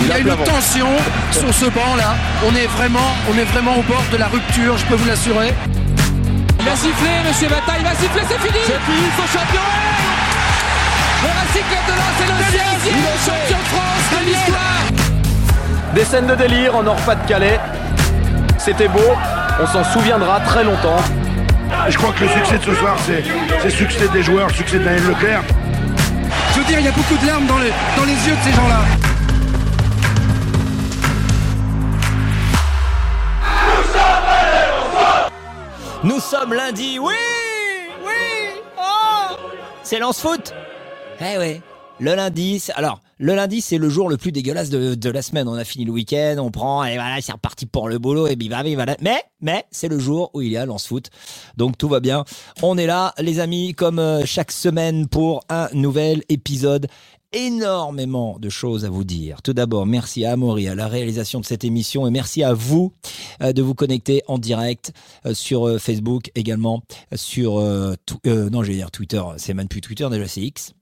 Il y a une tension sur ce banc là. On est vraiment, on est vraiment au bord de la rupture, je peux vous l'assurer. Il va siffler, monsieur Bata, il va siffler, c'est fini C'est fini, son champion Le Racing Club de Lens est le sixième champion de France de l'histoire Des scènes de délire en Nord-Pas-de-Calais. C'était beau, on s'en souviendra très longtemps. Je crois que le succès de ce soir, c'est le succès des joueurs, le succès de Daniel Leclerc. Je veux dire, il y a beaucoup de larmes dans les, dans les yeux de ces gens-là. Nous sommes lundi, oui Oui Oh C'est Lance Foot Eh ouais, le lundi, alors, le lundi, c'est le jour le plus dégueulasse de, de la semaine. On a fini le week-end, on prend, et voilà, c'est reparti pour le boulot, et bim, bim, voilà. Mais, mais, c'est le jour où il y a Lance Foot. Donc tout va bien. On est là, les amis, comme euh, chaque semaine pour un nouvel épisode énormément de choses à vous dire. Tout d'abord, merci à Amaury à la réalisation de cette émission et merci à vous euh, de vous connecter en direct euh, sur euh, Facebook également, sur euh, dire Twitter, c'est même plus Twitter déjà, c'est X.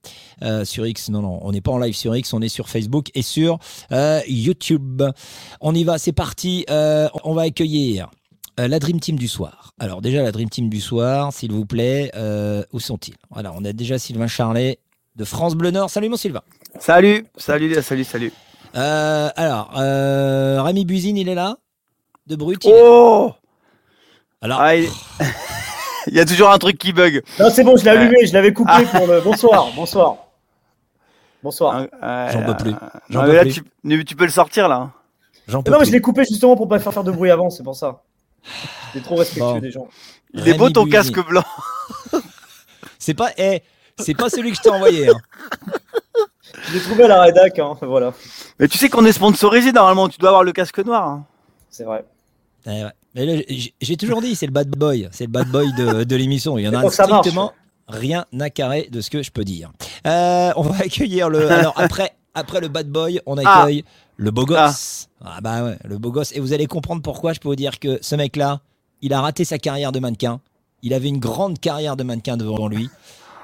Sur X, non non, on n'est pas en live sur X, on est sur Facebook et sur YouTube. On y va, c'est parti. On va accueillir la Dream Team du soir. Alors déjà la Dream Team du soir, s'il vous plaît, où sont-ils? Voilà, on a déjà Sylvain Charlet de France Bleu Nord. Salut mon Sylvain. Salut, salut, salut, salut. Euh, alors, euh, Rémi Buzine, il est là? De Brut il est là. Oh Alors, Ah, il... il y a toujours un truc qui bug. Non, c'est bon, je l'ai allumé, je l'avais coupé pour le. Bonsoir, bonsoir. Bonsoir. Euh, J'en peux plus. J'en non, peux mais là, plus. tu, tu peux le sortir là. j'en peux Non, mais je l'ai coupé justement pour pas faire faire de bruit avant, c'est pour ça. J'étais trop respectueux Bon. des gens. Il est beau ton Buzine. casque blanc. C'est pas, eh, c'est pas celui que je t'ai envoyé. hein. Je l'ai trouvé à la rédac, hein, voilà. Mais tu sais qu'on est sponsorisé normalement. Tu dois avoir le casque noir. hein. C'est vrai. Eh ouais. Mais là, j'ai- j'ai toujours dit, c'est le bad boy, c'est le bad boy de, de l'émission. Il y en C'est a pour que ça marche. strictement rien à carrer de ce que je peux dire. Euh, on va accueillir le. Alors après, après le bad boy, on Ah. accueille le beau gosse. Ah. bah ouais, le beau gosse. Et vous allez comprendre pourquoi. Je peux vous dire que ce mec-là, il a raté sa carrière de mannequin. Il avait une grande carrière de mannequin devant lui.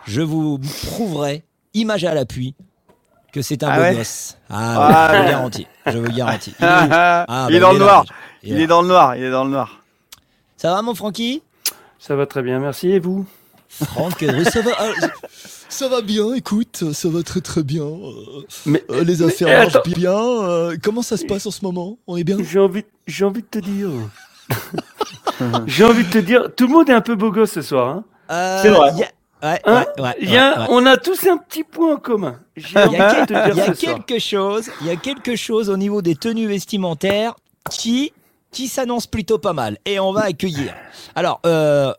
Je vous prouverai, image à l'appui, que c'est un Ah beau ouais gosse. Ah, ouais, Ah je vous garantis. Je vous garantis. Il est où Ah, il est bah, dans le noir. il est dans le noir. Il est dans le noir. Ça va mon Francky? Ça va très bien, merci. Et vous? Franck ça va ah, Ça va bien, écoute, ça va très très bien. Euh, Mais euh, les affaires mais marchent attends. bien. euh, comment ça se passe en ce moment? On est bien? J'ai envie, j'ai envie de te dire. j'ai envie de te dire, tout le monde est un peu beau gosse ce soir. Hein euh, C'est vrai. Ouais, Hein ouais, ouais, Il y a- ouais, ouais. On a tous un petit point en commun. Il y a, il y quelque chose, il y a quelque chose au niveau des tenues vestimentaires qui qui s'annonce plutôt pas mal. Et on va accueillir. Alors, euh,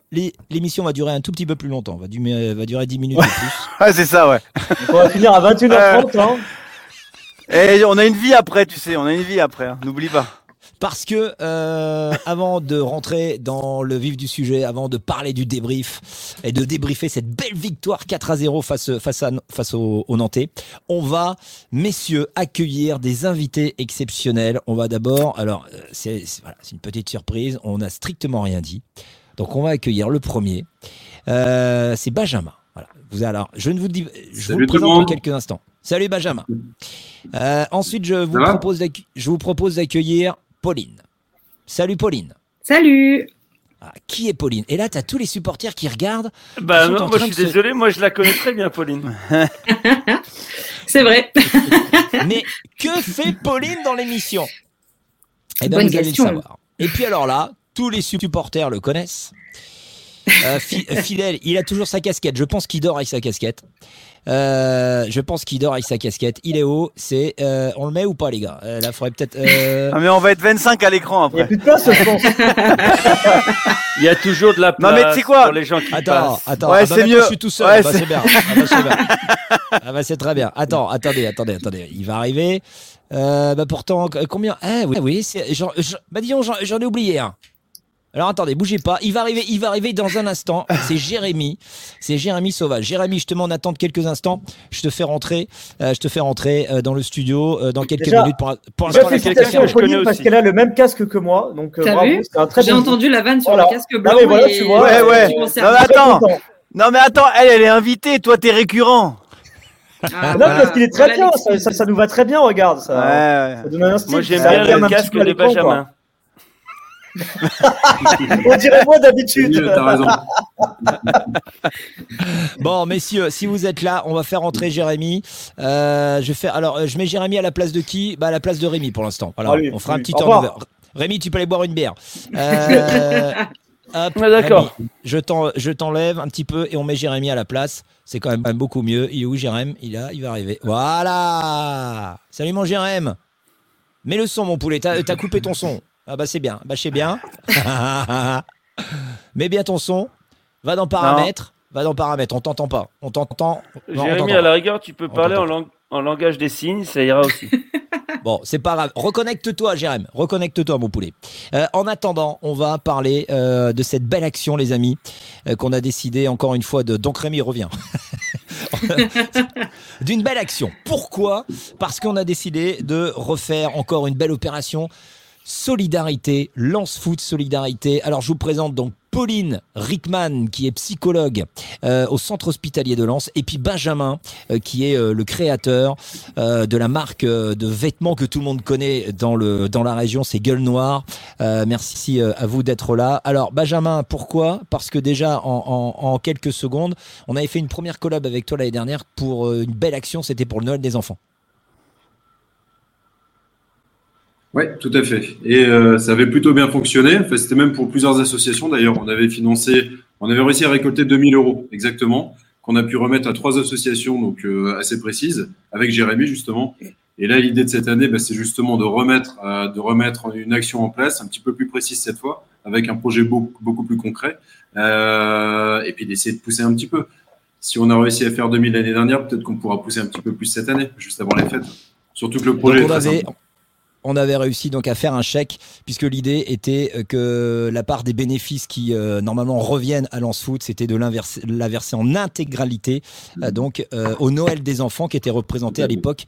l'émission va durer un tout petit peu plus longtemps. Va, du- va durer 10 minutes de plus. Ah, c'est ça, ouais. On va finir à 21h30, hein. Et on a une vie après, tu sais. On a une vie après. hein. N'oublie pas. Parce que euh, avant de rentrer dans le vif du sujet, avant de parler du débrief et de débriefer cette belle victoire 4 à 0 face, face, à, face aux, aux Nantais, on va, messieurs, accueillir des invités exceptionnels. On va d'abord, alors euh, c'est voilà, c'est une petite surprise, on n'a strictement rien dit. Donc on va accueillir le premier. Euh, c'est Benjamin. Voilà. Vous alors, je ne vous dis, je vous le Salut tout le présente en monde. quelques instants. Salut Benjamin. Euh, ensuite, je vous va propose d'accu- je vous propose d'accueillir Pauline. Salut Pauline. Salut Ah, qui est Pauline? Et là, tu as tous les supporters qui regardent. Bah, non, moi je suis se- désolé, moi je la connais très bien, Pauline. C'est vrai. Mais que fait Pauline dans l'émission? Eh bien, Bonne vous allez question. le savoir. Et puis alors là, tous les supporters le connaissent. Euh, Fi- euh, Fidèle, il a toujours sa casquette. Je pense qu'il dort avec sa casquette. Euh, je pense qu'il dort avec sa casquette. Il est haut. C'est, euh, on le met ou pas, les gars? Euh, Là, faudrait peut-être. euh, Ah, mais on va être 25 à l'écran Il n'y a après. plus de place, je pense. Il y a toujours de la Non, place mais tu sais quoi pour les gens qui Attends, passent. attends. Ouais, ah bah c'est mieux. Je suis tout seul. Ouais, Ah bah, c'est- c'est bien. Ah bah, c'est bien. Ah bah, c'est très bien. Attends, attendez, attendez, attendez. Il va arriver. Euh, bah pourtant, combien? Eh oui, oui. j'en- bah disons, j'en j'en ai oublié un. Alors attendez, bougez pas. Il va arriver, il va arriver dans un instant. C'est Jérémy, c'est Jérémy Sauvage. Jérémy, je te demande d'attendre quelques instants. Je te fais rentrer, euh, je te fais rentrer euh, dans le studio euh, dans quelques Déjà, minutes. Pour, pour quelqu'un félicitations à je connais Pauline parce aussi. qu'elle a le même casque que moi. Donc, euh, T'as bravo, vu c'est un très J'ai entendu la vanne sur Voilà. le casque Non, blanc. mais voilà, et- tu vois, Ouais, ouais. Non, mais bien. attends. Non, mais attends, elle, elle est invitée. Toi, t'es récurrent. Ah, non, parce qu'il est très bien, ça, ça, ça nous va très bien, regarde. Ça, Ouais, ça donne un style, Moi, j'aime ça bien alterne le casque de. Benjamin. On dirait moi d'habitude. Oui, T'as raison. Bon, messieurs, si vous êtes là, on va faire entrer Jérémy. Euh, je fais, alors, euh, je mets Jérémy à la place de qui? Bah, à la place de Rémi pour l'instant. Voilà, Ah oui, on fera un petit turnover. Rémi, tu peux aller boire une bière. Euh, hop, Ah, d'accord. Rémi, je t'en- je t'enlève un petit peu et on met Jérémy à la place. C'est quand même quand même beaucoup mieux. Il est où, Jérémy Il il va arriver. Voilà Salut, mon Jérémy Mets le son, mon poulet. T'as coupé ton son. Ah, bah, c'est bien. Bah, c'est bien. Mets bien ton son. Va dans paramètres. Va dans paramètres. On t'entend pas. On t'entend. Jérémy, à la rigueur, tu peux On parler en, lang- en langage des signes, ça ira aussi. Bon, c'est pas grave. Reconnecte-toi, Jérém. Reconnecte-toi, mon poulet. Euh, en attendant, on va parler euh, de cette belle action, les amis, euh, qu'on a décidé encore une fois de. Donc Rémi revient. D'une belle action. Pourquoi? Parce qu'on a décidé de refaire encore une belle opération. Solidarité, Lance Foot Solidarité. Alors je vous présente donc Pauline Rickman qui est psychologue euh, au centre hospitalier de Lens et puis Benjamin euh, qui est euh, le créateur de la marque de vêtements que tout le monde connaît dans le dans la région, c'est Gueule Noire. Merci à vous d'être là. Alors Benjamin, pourquoi? Parce que déjà en, en- quelques secondes, on avait fait une première collab avec toi l'année dernière pour une belle action, c'était pour le Noël des enfants. Oui, tout à fait. Et euh, ça avait plutôt bien fonctionné. Enfin, C'était même pour plusieurs associations. D'ailleurs, on avait financé, on avait réussi à récolter 2000 euros exactement, qu'on a pu remettre à trois associations donc euh, assez précises, avec Jérémy justement. Et là, l'idée de cette année, bah, c'est justement de remettre, euh, de remettre une action en place, un petit peu plus précise cette fois, avec un projet beaucoup, beaucoup plus concret, euh, et puis d'essayer de pousser un petit peu. Si on a réussi à faire 2000 l'année dernière, peut-être qu'on pourra pousser un petit peu plus cette année, juste avant les fêtes. Surtout que le projet Donc, on avait. On avait réussi donc à faire un chèque puisque l'idée était euh, que la part des bénéfices qui euh, normalement reviennent à Lance Foot, c'était de l'inverser- la verser en intégralité euh, donc euh, au Noël des enfants qui était représenté à l'époque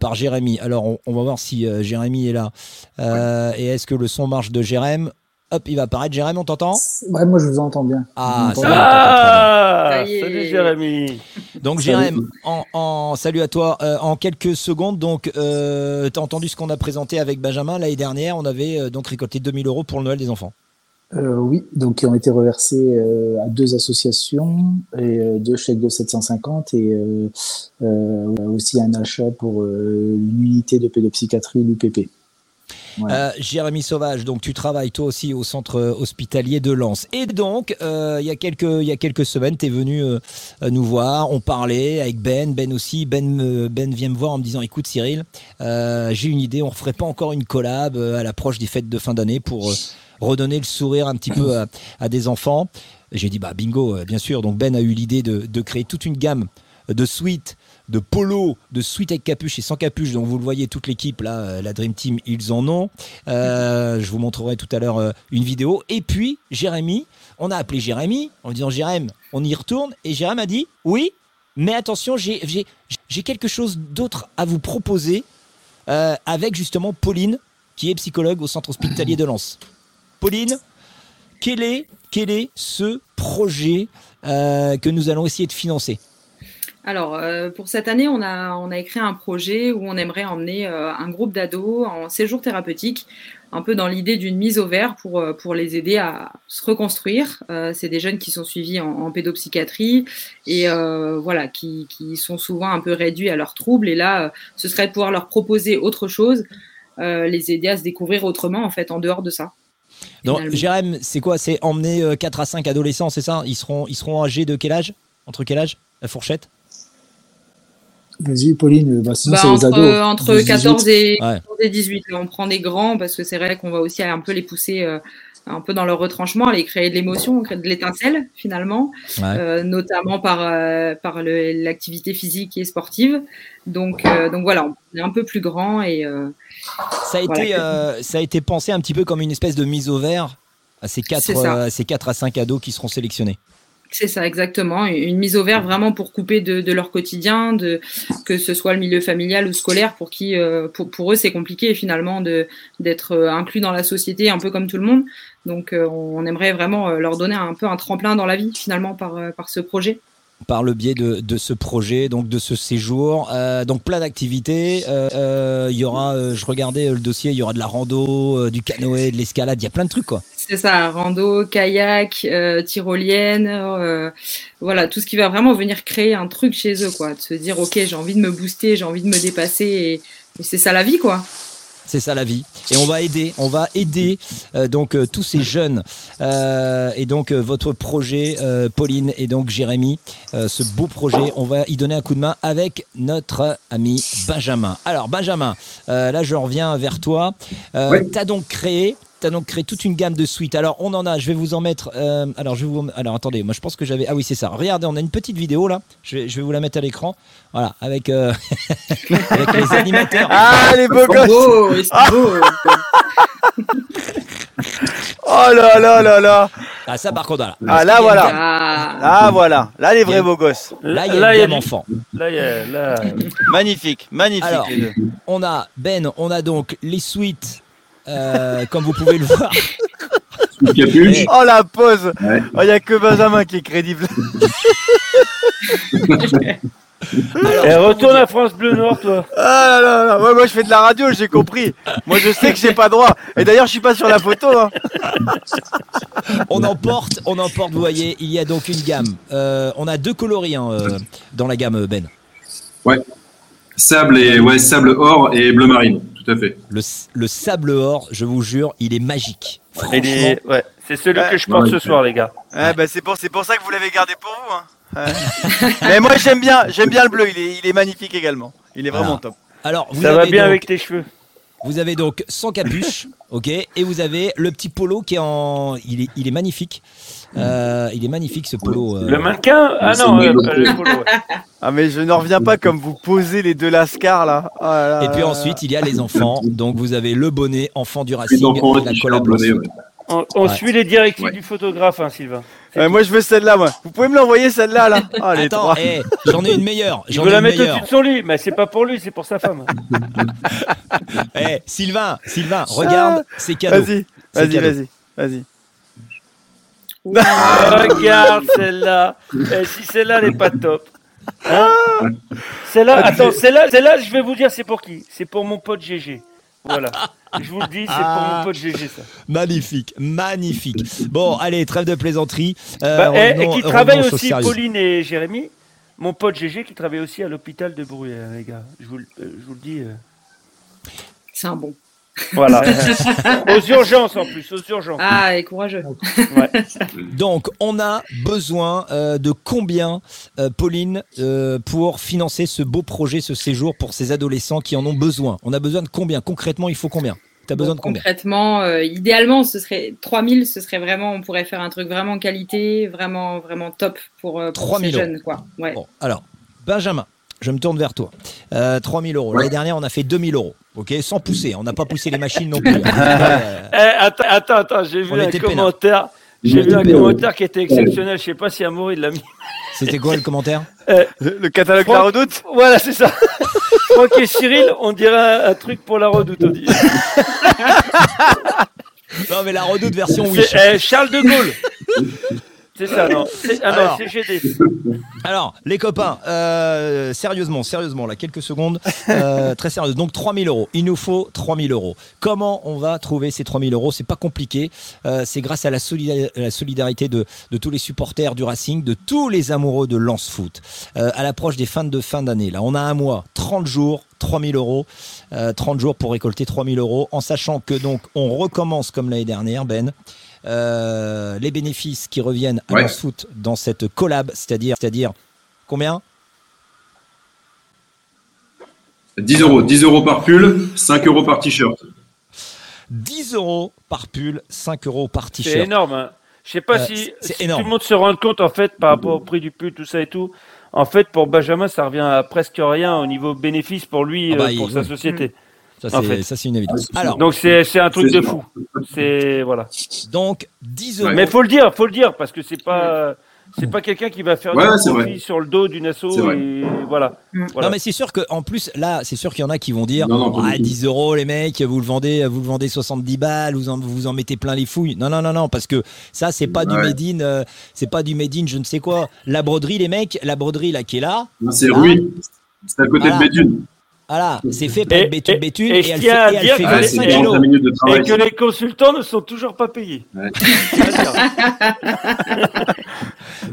par Jérémy. Alors on, on va voir si Jérémy est là. Et est-ce que le son marche de Jérémy Hop, il va apparaître. Jérémy, on t'entend? Ouais, moi je vous entends bien. Ah, ça va, Ah, salut Jérémy. Donc Salut. Jérém, en, en- salut à toi. Euh, en quelques secondes, donc euh, t'as entendu ce qu'on a présenté avec Benjamin l'année dernière. On avait euh, donc récolté 2000 euros pour le Noël des enfants. Euh, oui, donc qui ont été reversés euh, à deux associations et euh, deux chèques de 750 et euh, euh, aussi un achat pour euh, une unité de pédopsychiatrie, l'UPP. Voilà. Euh, Jérémy Sauvage, donc tu travailles toi aussi au centre euh, hospitalier de Lens. Et donc, euh, il y a quelques il y a quelques semaines, tu es venu nous voir, on parlait avec Ben, Ben aussi. Ben Ben vient me voir en me disant, écoute Cyril, j'ai une idée, on referait pas encore une collab à l'approche des fêtes de fin d'année pour redonner le sourire un petit peu à, des enfants. J'ai dit bah bingo, bien sûr. Donc Ben a eu l'idée de créer toute une gamme de suites, de polo, de suites avec capuche et sans capuche. Donc vous le voyez, toute l'équipe là, euh, la Dream Team, ils en ont. Euh, je vous montrerai tout à l'heure euh, une vidéo. Et puis Jérémy, on a appelé Jérémy en disant Jérémy, on y retourne. Et Jérémy a dit oui, mais attention, j'ai quelque chose d'autre à vous proposer avec justement Pauline, qui est psychologue au centre hospitalier de Lens. Pauline, quel est, quel est ce projet que nous allons essayer de financer? Alors, euh, pour cette année, on a, on a écrit un projet où on aimerait emmener euh, un groupe d'ados en séjour thérapeutique, un peu dans l'idée d'une mise au vert pour, euh, pour les aider à se reconstruire. Euh, c'est des jeunes qui sont suivis en, en pédopsychiatrie et voilà, qui, qui sont souvent un peu réduits à leurs troubles. Et là, ce serait de pouvoir leur proposer autre chose, les aider à se découvrir autrement, en fait, en dehors de ça. Donc. Jérém, c'est quoi? C'est emmener euh, 4 à 5 adolescents, c'est ça? Ils seront, ils seront âgés de quel âge? Entre quel âge? La fourchette? Vas-y, Pauline, bah, sinon Bah, c'est les entre, ados. entre 12, 14 et, Ouais. 14 et 18. Là, on prend des grands parce que c'est vrai qu'on va aussi un peu les pousser euh, un peu dans leur retranchement, les créer de l'émotion, créer de l'étincelle finalement, Ouais. euh, notamment par, euh, par l'activité physique et sportive. Donc, euh, donc voilà, on est un peu plus grand et euh, ça, a voilà. été, euh, ça a été pensé un petit peu comme une espèce de mise au vert à ces 4, C'est ça. à ces 4 à 5 ados qui seront sélectionnés. C'est ça, exactement. Une mise au vert vraiment pour couper de, de leur quotidien, de, que ce soit le milieu familial ou scolaire, pour qui, euh, pour, pour eux, c'est compliqué finalement d'être euh, inclus dans la société, un peu comme tout le monde. Donc, euh, on aimerait vraiment leur donner un peu un tremplin dans la vie finalement par, par ce projet. Par le biais de, de ce projet, donc de ce séjour. Euh, donc plein d'activités. Euh, euh, Il y aura, euh, je regardais le dossier, il y aura de la rando, euh, du canoë, de l'escalade, il y a plein de trucs quoi. C'est ça, rando, kayak, euh, tyrolienne, euh, voilà, tout ce qui va vraiment venir créer un truc chez eux, quoi. De se dire, ok, j'ai envie de me booster, j'ai envie de me dépasser, c'est ça la vie, quoi. C'est ça la vie. Et on va aider, on va aider euh, donc euh, tous ces jeunes euh, et donc votre projet, Pauline et donc Jérémy, ce beau projet, on va y donner un coup de main avec notre ami Benjamin. Alors Benjamin, là je reviens vers toi. Oui. T'as donc créé. T'as donc créé toute une gamme de suites. Alors on en a, je vais vous en mettre. euh, alors je vais vous. Alors attendez, moi je pense que j'avais. Ah oui c'est ça. Regardez, on a une petite vidéo là. Je vais, je vais vous la mettre à l'écran. Voilà, avec euh, avec les animateurs. Ah, les beaux gosses Beau, beau. Oh là là là là Ah ça par contre voilà. Ah là voilà Ah. Ah voilà, là les vrais beaux gosses. Là il y a Là, une il y a gamme enfant. Là, il y a- là, Magnifique, magnifique Alors, les deux. on a Ben, on a donc les suites, euh, comme vous pouvez le voir. Et- Oh la pose Ouais. Oh, il y a que Benjamin qui est crédible. Alors, Et retourne à France Bleu Nord, toi. Ah là là là, ouais, moi je fais de la radio, j'ai compris. Moi je sais que j'ai pas droit. Et d'ailleurs je suis pas sur la photo. Hein. on emporte, on emporte. Vous voyez, il y a donc une gamme. Euh, on a deux coloris hein, euh, dans la gamme Ben. Ouais. Sable et ouais, sable or et bleu marine, tout à fait. Le, le sable or, je vous jure, il est magique. Franchement, Il est- ouais, c'est celui Ouais. que je porte ce soir, les gars. Ouais, bah, c'est pour, c'est pour ça que vous l'avez gardé pour vous. Hein. Mais moi j'aime bien, j'aime bien le bleu, il est, il est magnifique également. Il est vraiment Voilà. top. alors vous Ça va bien donc- avec tes cheveux. Vous avez donc sans capuche, ok, et vous avez le petit polo qui est en, il est, il est magnifique. Euh, il est magnifique ce polo. euh. Le mannequin Ah non, euh, le polo, ouais. Ah mais je n'en reviens pas comme vous posez les deux lascars là. Oh là là Et puis ensuite, il y a les enfants. Donc vous avez le bonnet enfant du Racing, enfants, la t-shirt, collab bonnet, Lance. ouais. On, on Ouais. suit les directives Ouais. du photographe, hein, Sylvain. Ouais, moi je veux celle-là moi. Vous pouvez me l'envoyer celle-là là. Les Attends, trois. eh, j'en ai une meilleure. Je veux la mettre au-dessus de son lit, mais c'est pas pour lui, c'est pour sa femme. Eh, Sylvain, Sylvain, regarde, c'est cadeau. Vas-y, vas-y, vas-y, vas-y. Regarde celle-là. Et si celle-là n'est pas top. Hein celle-là, attends, celle-là, celle-là, je vais vous dire, c'est pour qui? C'est pour mon pote GG. Voilà. Je vous le dis, c'est pour mon pote GG ça. Magnifique, magnifique. Bon, allez, trêve de plaisanterie. Euh, Bah, et, et qui travaille aussi. Pauline et Jérémy, mon pote GG qui travaille aussi à l'hôpital de Bruyères, les gars. Je vous, le- euh, je vous le dis. euh, C'est un bon. Voilà. aux urgences en plus, aux urgences. Ah, et courageux. Ouais. Donc, on a besoin euh, de combien, euh, Pauline, euh, pour financer ce beau projet, ce séjour pour ces adolescents qui en ont besoin? On a besoin de combien? Concrètement, il faut combien? Tu as besoin Bon, de combien? concrètement, euh, idéalement, ce serait 3000, ce serait vraiment, on pourrait faire un truc vraiment qualité, vraiment, vraiment top pour, euh, pour 3000 ces jeunes, quoi. Ouais. Bon, alors, Benjamin, je me tourne vers toi. Euh, 3000 euros. L'année dernière, on a fait 2000 euros. Ok, sans pousser. On n'a pas poussé les machines non plus. Euh, Eh, attends, attends, attends, j'ai vu On un commentaire. J'ai vu un commentaire qui était exceptionnel. Je sais pas si Amaury l'a mis. C'était quoi le commentaire Le, le catalogue Franck- La Redoute Voilà, c'est ça. Franck et Cyril, on dirait un, un truc pour la redoute, on dit. Non, mais la redoute version Wish. eh, Charles de Gaulle. C'est ça, non. C'est- Ah non, Alors. les copains, euh, sérieusement, sérieusement, là, quelques secondes, euh, très sérieux. Donc, 3000 euros. Il nous faut 3000 euros. Comment on va trouver ces 3000 euros? C'est pas compliqué. Euh, c'est grâce à la, solida- la solidarité de, de tous les supporters du Racing, de tous les amoureux de Lance Foot. À l'approche des fins de fin d'année, là, on a un mois, 30 jours, 3000 euros. Euh, 30 jours pour récolter 3000 euros, en sachant que donc on recommence comme l'année dernière, Ben. Euh, les bénéfices qui reviennent à Ouais. Foot dans cette collab, c'est-à-dire, c'est-à-dire combien 10 euros, 10 euros par pull, 5 euros par t-shirt. 10 euros par pull, 5 euros par C'est t-shirt. énorme. Hein. Je sais pas Euh, si, c'est tout le monde se rend compte, en fait, par rapport au prix du pull, tout ça et tout. En fait, pour Benjamin, ça revient à presque rien au niveau bénéfice pour lui, Ah bah, euh, il- pour sa oui. société. Ça, en c'est, fait. ça, c'est une évidence. Alors, Donc c'est c'est un truc C'est de fou. C'est voilà. donc 10 euros. Mais faut le dire, faut le dire parce que c'est pas c'est pas quelqu'un qui va faire Ouais, du profit sur le dos d'une asso et voilà. Voilà. Non mais c'est sûr que en plus là c'est sûr qu'il y en a qui vont dire Non, non, pas ah, du tout. 10 euros les mecs vous le vendez vous le vendez 70 balles vous en, vous en mettez plein les fouilles non non non non parce que ça c'est pas du made in euh, c'est pas du made in je ne sais quoi la broderie les mecs la broderie là qui est là Non, C'est là, Rui. C'est à côté Voilà. de Béthune. Voilà c'est fait par Et- Béthune et- Béthune et et, je elle à fait, et elle fait que- 25 c'est et- 45 kilos minutes de Et travail. que les consultants ne sont toujours pas payés. Ouais.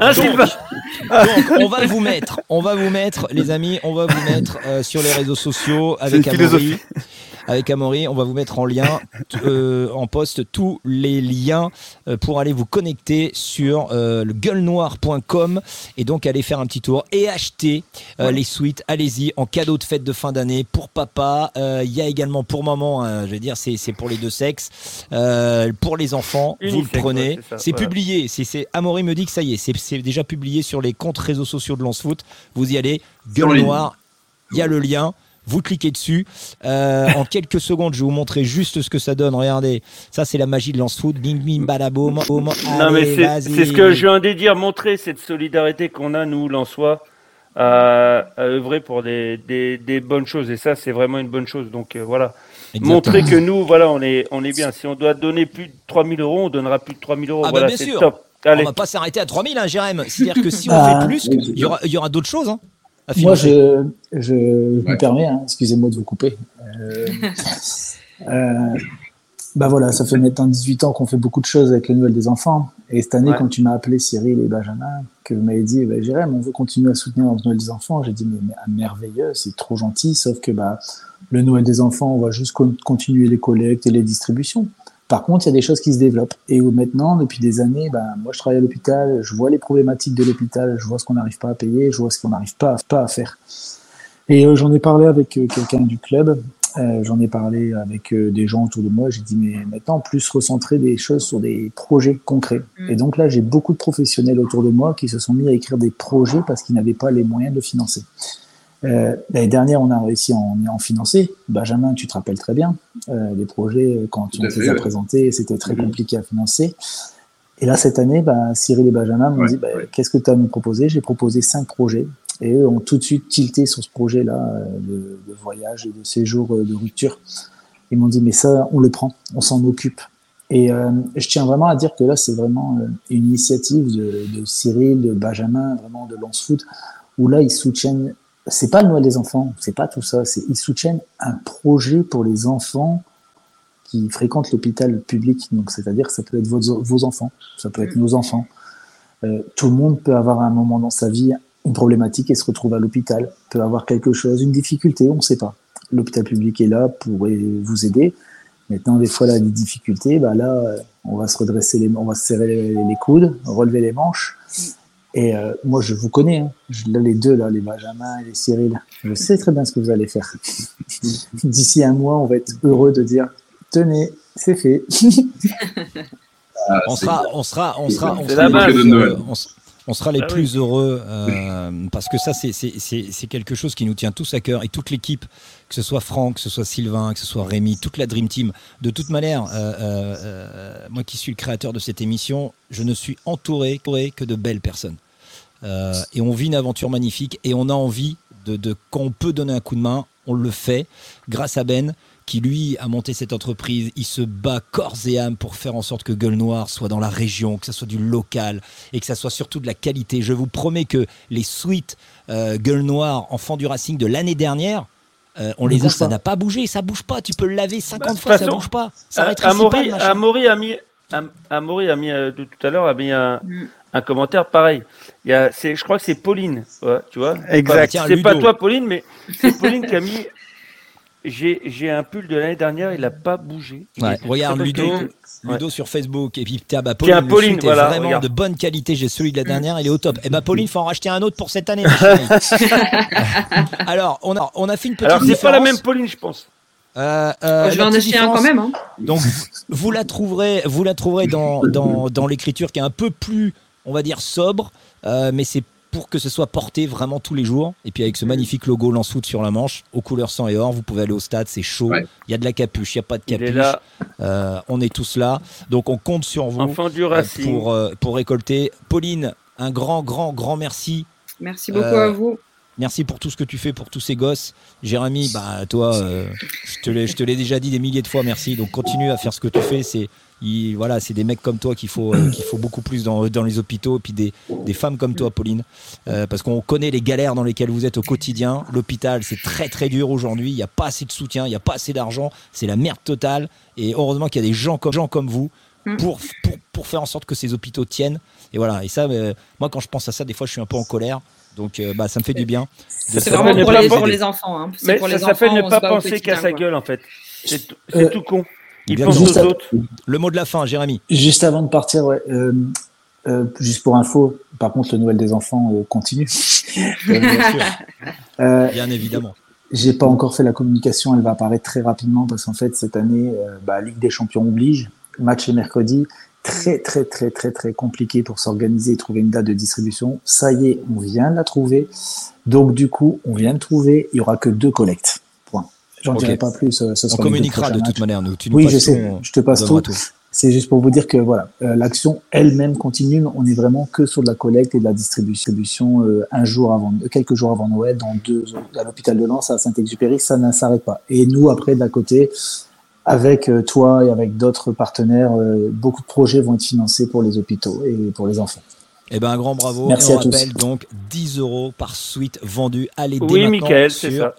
Hein, Donc, on va vous mettre, on va vous mettre, les amis, on va vous mettre euh, sur les réseaux sociaux avec Amaury. Avec Amaury, on va vous mettre en lien, euh, en poste, tous les liens euh, pour aller vous connecter sur euh, le gueulenoir.com et donc aller faire un petit tour et acheter euh, les suites. Allez-y, en cadeau de fête de fin d'année pour papa. Euh, Il y a également pour maman, hein, je veux dire, c'est c'est pour les deux sexes. Euh, pour les enfants, vous le prenez. ouais, c'est voilà. publié. C'est Amaury me dit que ça y est, c'est c'est déjà publié sur les comptes réseaux sociaux de Lance Foot. Vous y allez, gueule noire. Il y a le lien. Vous cliquez dessus. Euh, en quelques secondes, je vais vous montrer juste ce que ça donne. Regardez, ça c'est la magie de Lance Foot. Bing bing badaboum. boum. Non, mais Allez, c'est ce que je viens de dire, montrer cette solidarité qu'on a, nous, Lensois, à, à œuvrer pour des, des, des bonnes choses. Et ça, c'est vraiment une bonne chose. Donc euh, voilà. Exactement. Montrer que nous, voilà, on est, on est bien. Si on doit donner plus de 3000 euros, on donnera plus de 3000 euros. Ah bah voilà, bien c'est sûr. top. On Allez. va pas s'arrêter à 3000, hein, Jérém. C'est-à-dire que si on Ah. fait plus, il y aura, il y aura d'autres choses. Hein, Moi, je, je me permets, hein, excusez-moi de vous couper. Euh, euh, bah voilà, ça fait maintenant 18 ans qu'on fait beaucoup de choses avec le Noël des enfants. Et cette année, Ouais. quand tu m'as appelé Cyril et Benjamin, que vous m'avez dit, Jérém, on veut continuer à soutenir le Noël des enfants, j'ai dit, mais, mais ah, merveilleux, c'est trop gentil, sauf que bah, le Noël des enfants, on va juste con- continuer les collectes et les distributions. Par contre, il y a des choses qui se développent. Et où maintenant, depuis des années, ben, moi, je travaille à l'hôpital, je vois les problématiques de l'hôpital, je vois ce qu'on n'arrive pas à payer, je vois ce qu'on n'arrive pas, pas à faire. Et euh, j'en ai parlé avec euh, quelqu'un du club, euh, j'en ai parlé avec des gens autour de moi. J'ai dit, mais maintenant, plus recentrer des choses sur des projets concrets. Et donc là, j'ai beaucoup de professionnels autour de moi qui se sont mis à écrire des projets parce qu'ils n'avaient pas les moyens de financer. Euh, L'année dernière, on a réussi à en, en financer. Benjamin, tu te rappelles très bien, euh, les projets, euh, quand à les fait, a ouais. présentés, c'était très Mhm. compliqué à financer. Et là, cette année, bah, Cyril et Benjamin m'ont Ouais, dit, bah, ouais. qu'est-ce que tu as à nous proposer? J'ai proposé cinq projets. Et eux ont tout de suite tilté sur ce projet-là euh, de, de voyage et de séjour euh, de rupture. Ils m'ont dit, mais ça, on le prend, on s'en occupe. Et euh, je tiens vraiment à dire que là, c'est vraiment euh, une initiative de, de Cyril, de Benjamin, vraiment de Lance Foot, où là, ils soutiennent. C'est pas le Noël des enfants, c'est pas tout ça. C'est ils soutiennent un projet pour les enfants qui fréquentent l'hôpital public. Donc, c'est-à-dire que ça peut être vos, vos enfants, ça peut être nos enfants. Euh, tout le monde peut avoir à un moment dans sa vie une problématique et se retrouve à l'hôpital, peut avoir quelque chose, une difficulté, on ne sait pas. L'hôpital public est là pour vous aider. Maintenant, des fois, là, des difficultés, bah là, on va se redresser les, on va se serrer les, les coudes, relever les manches. Et euh, moi, je vous connais, hein. Je- là, les deux, là, les Benjamin et les Cyril, je sais très bien ce que vous allez faire. D'ici un mois, on va être heureux de dire, tenez, c'est fait. Ah, on sera, on sera, on sera, on sera les. On on sera Ah oui. plus heureux euh, parce que ça, c'est- quelque chose qui nous tient tous à cœur et toute l'équipe, que ce soit Franck, que ce soit Sylvain, que ce soit Rémi, toute la Dream Team. De toute manière, euh, moi qui suis le créateur de cette émission, je ne suis entouré que de belles personnes. Euh, et on vit une aventure magnifique et on a envie de, de quand on peut donner un coup de main, on le fait grâce à Ben qui lui a monté cette entreprise. Il se bat corps et âme pour faire en sorte que Gueule Noire soit dans la région, que ça soit du local et que ça soit surtout de la qualité. Je vous promets que les suites euh, Gueule Noire enfants du Racing de l'année dernière, euh, on les a, ça n'a pas bougé, ça bouge pas. Tu peux le laver 50 Bah, fois, toute ça façon, bouge pas. Ça rétrécit pas, Amaury. Amaury a mis, Am- Amaury a mis euh, de tout à l'heure a mis un, Mm. Un commentaire pareil. Il y a, c'est, je crois que c'est Pauline, ouais, tu vois. Exact. Tiens, C'est pas toi, Pauline, mais c'est Pauline qui a mis. J'ai, j'ai un pull de l'année dernière, il a pas bougé. Ouais, regarde Ludo. Ludo sur Facebook et puis tiens, bah, Tiens, Pauline, Pauline, le voilà, est vraiment regarde. de bonne qualité. J'ai celui de la dernière, il est au top. Et bah Pauline, faut en racheter un autre pour cette année. Alors, on a, on a fait une petite Alors c'est pas la même Pauline, je pense. Euh, euh, je vais en acheter un quand même. Hein. Donc, vous la trouverez, vous la trouverez dans, dans, dans l'écriture qui est un peu plus, on va dire, sobre, euh, mais c'est pour que ce soit porté vraiment tous les jours. Et puis avec ce magnifique logo Lance-Foot sur la manche, aux couleurs sang et or, vous pouvez aller au stade, c'est chaud. Ouais. Il y a de la capuche, il n'y a pas de est capuche. là, Euh, on est tous là. Donc on compte sur vous enfant du euh, pour, euh, pour récolter. Pauline, un grand, grand, grand merci. Merci beaucoup Euh, à vous. Merci pour tout ce que tu fais pour tous ces gosses. Jérémy, bah toi, euh, je te l'ai- je te l'ai déjà dit des milliers de fois, merci. Donc continue à faire ce que tu fais. C'est il- voilà, c'est des mecs comme toi qu'il faut, euh, qu'il faut beaucoup plus dans, dans les hôpitaux, et puis des, des femmes comme toi, Pauline, Euh, parce qu'on connaît les galères dans lesquelles vous êtes au quotidien. L'hôpital, c'est très très dur aujourd'hui. Il n'y a pas assez de soutien, il n'y a pas assez d'argent. C'est la merde totale. Et heureusement qu'il y a des gens comme, gens comme vous pour, pour, pour faire en sorte que ces hôpitaux tiennent. Et voilà. Et ça, euh, moi, quand je pense à ça, des fois, je suis un peu en colère. Donc, euh, bah, ça me fait du bien. C'est vraiment pour les, pour les enfants. Hein. C'est Mais pour ça les s'appelle enfants, ne pas penser qu'à sa gueule, en fait. C'est tout, c'est Euh, tout con. Il pense aux autres. Le mot de la fin, Jérémy. Juste avant de partir, ouais, euh, euh, juste pour info, par contre, le Noël des enfants euh, continue. Bien sûr. Euh, Bien évidemment. J'ai pas encore fait la communication, elle va apparaître très rapidement parce qu'en fait cette année, euh, bah, Ligue des Champions oblige, match le mercredi, très très très très très compliqué pour s'organiser et trouver une date de distribution. Ça y est, on vient de la trouver. Donc du coup, on vient de trouver, il y aura que deux collectes. Point. J'en dirai pas plus. euh, Ce On sera deux communiquera de toute manière. Nous, tu nous Oui, je sais, ton- je te passe on tout. C'est juste pour vous dire que voilà, euh, l'action elle-même continue. On est vraiment que sur de la collecte et de la distribution euh, un jour avant, quelques jours avant Noël, dans deux à l'hôpital de Lens à Saint-Exupéry, ça ne s'arrête pas. Et nous après de la côté, avec euh, toi et avec d'autres partenaires, euh, beaucoup de projets vont être financés pour les hôpitaux et pour les enfants. Eh ben un grand bravo. Merci Et on à tous. rappelle donc 10 euros par suite vendue. Allez dès Oui, maintenant Mickaël, c'est sur ça.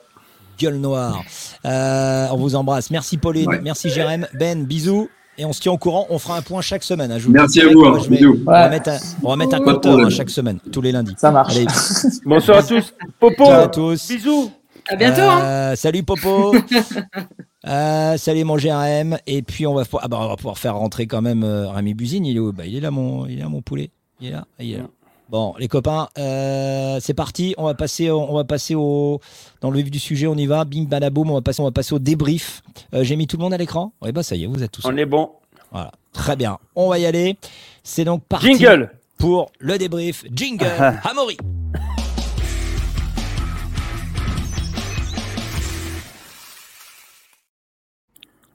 Gueule Noire. Euh, on vous embrasse. Merci Pauline, Ouais. merci Jérém, Ben, bisous. Et on se tient au courant. On fera un point chaque semaine. hein. Je vous le Merci à vous, hein. on, va Ouais. mettre un, on va mettre un Pas de compteur hein, chaque semaine, tous les lundis. Ça marche. Allez, Bonsoir à tous. Popo. ciao à tous. Bisous. À bientôt. Euh, salut Popo. Euh, salut mon GRM. Et puis on va, pouvoir- ah bah, on va pouvoir faire rentrer quand même euh, Rémi Buzine. Il est où? Bah, Il est là mon, il est là mon poulet. Il est là. Il est là. Bon les copains, euh, c'est parti. On va passer, on va passer au dans le vif du sujet. On y va. Bing badaboum. On va passer, on va passer au débrief. Euh, J'ai mis tout le monde à l'écran. Oui bah ça y est, vous êtes tous. On là. est bon. Voilà. Très bien. On va y aller. C'est donc parti. Jingle. pour le débrief. Jingle. Amaury.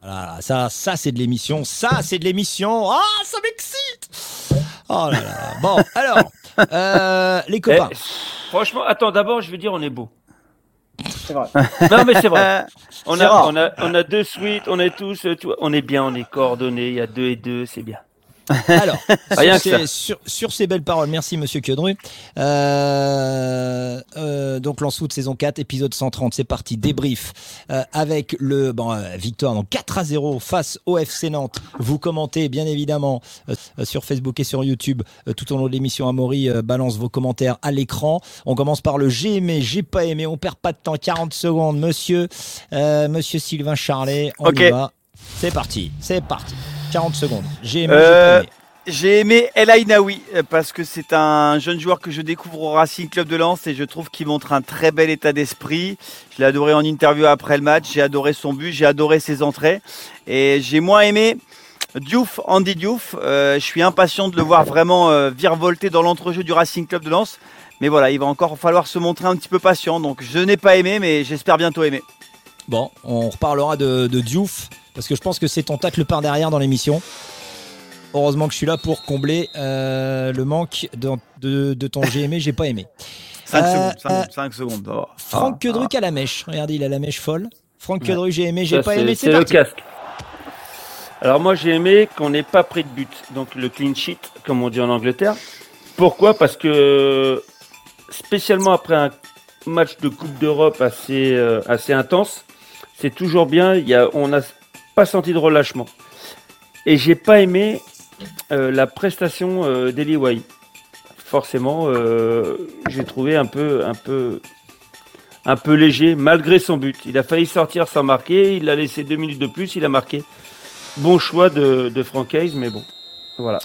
Voilà, ça, ça c'est de l'émission. Ça, c'est de l'émission. Ah, ça m'excite. Oh là là. Bon, alors, euh, les copains. Eh, franchement, attends, d'abord, je veux dire, on est beau. C'est vrai. Non, mais c'est vrai. On a, on, a, on a deux suites, on est tous, euh, tu vois, on est bien, on est coordonnés, il y a deux et deux, c'est bien. Alors, sur, ces, sur- sur ces belles paroles, merci Monsieur Kiodru. Euh, euh, donc, Lance Foot saison 4, épisode 130, c'est parti, débrief euh, avec le bon, euh, victoire donc 4 à 0 face au FC Nantes. Vous commentez bien évidemment euh, sur Facebook et sur YouTube euh, tout au long de l'émission. Amaury balance vos commentaires à l'écran. On commence par le j'ai aimé, j'ai pas aimé. On perd pas de temps, 40 secondes, Monsieur, euh, Monsieur Sylvain Charlet. On Ok. y va. C'est parti, c'est parti. 40 secondes. J'ai aimé, Euh, j'ai aimé. El Ainaoui euh, parce que c'est un jeune joueur que je découvre au Racing Club de Lens et je trouve qu'il montre un très bel état d'esprit. Je l'ai adoré en interview après le match, j'ai adoré son but, j'ai adoré ses entrées et j'ai moins aimé Diouf, Andy Diouf. Euh, je suis impatient de le voir vraiment euh, virevolter dans l'entrejeu du Racing Club de Lens. Mais voilà, il va encore falloir se montrer un petit peu patient. Donc je n'ai pas aimé, mais j'espère bientôt aimer. Bon, on reparlera de, de Diouf, parce que je pense que c'est ton tacle par derrière dans l'émission. Heureusement que je suis là pour combler euh, le manque de, de- de ton j'ai aimé, j'ai pas aimé. 5 Euh, secondes, 5 secondes. ça va. Franck Ah, Quedruc à la mèche. Regardez, il a la mèche folle. Franck Ouais. Quedruc, j'ai aimé, j'ai Ça, pas c'est- aimé, C'est c'est le parti. casque. Alors moi j'ai aimé qu'on n'ait pas pris de but, donc le clean sheet, comme on dit en Angleterre. Pourquoi? Parce que spécialement après un match de Coupe d'Europe assez, euh, assez intense, c'est toujours bien, il y a, on n'a pas senti de relâchement. Et j'ai pas aimé euh, la prestation euh, d'Eli Wahi. Forcément, euh, j'ai trouvé un peu, un peu, un peu léger malgré son but. Il a failli sortir sans marquer, il a laissé deux minutes de plus, il a marqué. Bon choix de, de Francaise, mais bon, voilà.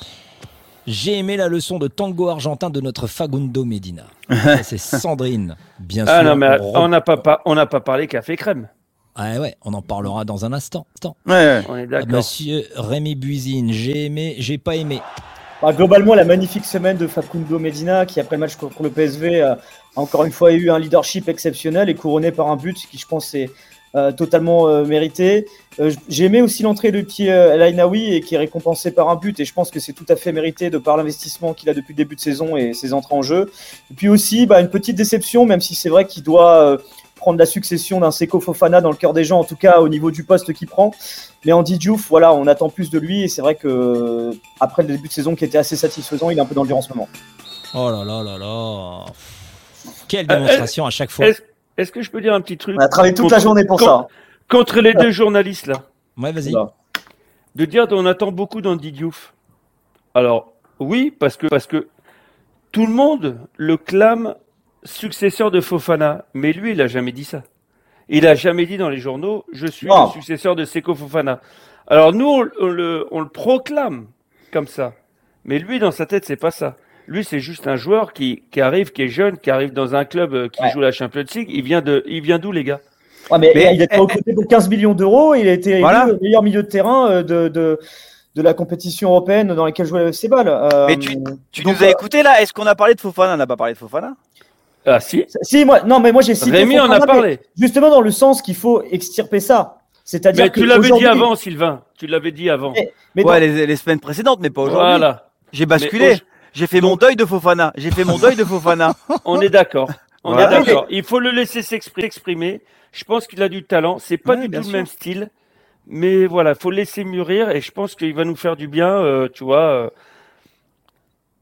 J'ai aimé la leçon de tango argentin de notre Fagundo Medina. C'est Sandrine, bien sûr. Ah non, mais On on n'a pas, pas- on n'a pas parlé café crème. Ah ouais, on en parlera dans un instant. Attends. On est d'accord. Monsieur Rémi Buisine, j'ai aimé, j'ai pas aimé. Bah, globalement, la magnifique semaine de Facundo Medina, qui après le match contre le PSV, euh, a encore une fois eu un leadership exceptionnel et couronné par un but qui, je pense, est euh, totalement euh, mérité. Euh, J'ai aimé aussi l'entrée de petit El Ainaoui et qui est récompensé par un but et je pense que c'est tout à fait mérité de par l'investissement qu'il a depuis le début de saison et ses entrées en jeu. Et puis aussi bah, une petite déception, même si c'est vrai qu'il doit prendre la succession d'un Seko Fofana dans le cœur des gens, en tout cas au niveau du poste qu'il prend. Mais Andy Diouf, voilà, on attend plus de lui et c'est vrai que après le début de saison qui était assez satisfaisant, il est un peu dans le dur en ce moment. Oh là là là là. Quelle démonstration à chaque fois. Est-ce que je peux dire un petit truc On a travaillé toute la journée pour ça. Contre les deux journalistes là. Ouais, vas-y. De dire qu'on attend beaucoup d'Andy Diouf. Alors, oui, parce que, parce que tout le monde le clame successeur de Fofana. Mais lui, il a jamais dit ça. Il a jamais dit dans les journaux, je suis le successeur de Seko Fofana. Alors nous, on, le, on le proclame comme ça. Mais lui, dans sa tête, c'est pas ça. Lui, c'est juste un joueur qui, qui, arrive, qui est jeune, qui arrive dans un club euh, qui joue la Champions League. Il vient de, il vient d'où, les gars? Mais, il a été recruté pour 15 millions d'euros. Il a été le meilleur milieu de terrain euh, de, de, de, la compétition européenne dans laquelle jouait le FC Ball. Euh, mais tu, tu nous as écouté là Est-ce qu'on a parlé de Fofana? On n'a pas parlé de Fofana? Ah si. Si moi, non mais moi j'ai cité. Rémi en a parlé. Justement dans le sens qu'il faut extirper ça. C'est-à-dire que tu l'avais dit avant, Sylvain. Tu l'avais dit avant. Mais, ouais, les, les, semaines précédentes, mais pas aujourd'hui. Voilà. J'ai basculé. J'ai fait mon deuil de Fofana. J'ai fait mon deuil de Fofana. On est d'accord. On est d'accord. Il faut le laisser s'exprimer. Je pense qu'il a du talent. C'est pas du tout le même style. Mais voilà, faut le laisser mûrir et je pense qu'il va nous faire du bien, euh, tu vois. Euh,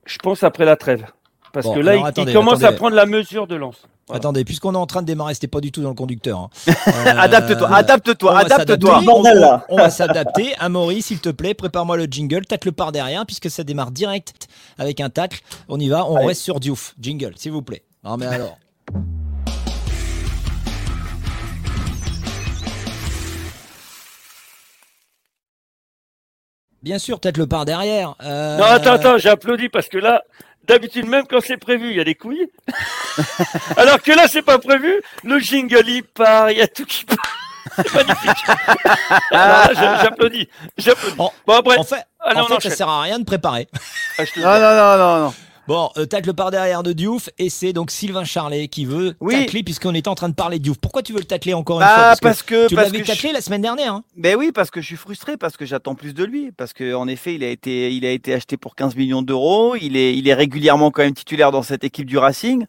je pense après la trêve. Parce que là, il, commence à prendre la mesure de lance. Attendez, puisqu'on est en train de démarrer, c'était pas du tout dans le conducteur. Hein. adapte-toi, adapte-toi, adapte-toi. On, on, va s'adapter. Amaury, s'il te plaît, prépare-moi le jingle. Tacle par derrière, puisque ça démarre direct avec un tacle. On y va, on reste sur Diouf. Jingle, s'il vous plaît. Non, mais alors. Bien sûr, peut-être le par derrière. Euh, non, attends, attends, j'applaudis parce que là, D'habitude, même quand c'est prévu, il y a des couilles. Alors que là, c'est pas prévu. Le jingle, il part, il y a tout qui part. C'est magnifique. J'applaudis. J'applaudis. Bon, après. En fait, en fait ça sert à rien de préparer. Ah, non, non, non, non, non. Bon, euh, tacle par derrière de Diouf et c'est donc Sylvain Charlet qui veut oui. tacler puisqu'on était en train de parler de Diouf. Pourquoi tu veux le tacler encore une bah, fois? Parce, que, tu l'avais taclé la semaine dernière. Hein. Ben oui, parce que je suis frustré parce que j'attends plus de lui parce que en effet, il a été il a été acheté pour 15 millions d'euros, il est il est régulièrement quand même titulaire dans cette équipe du Racing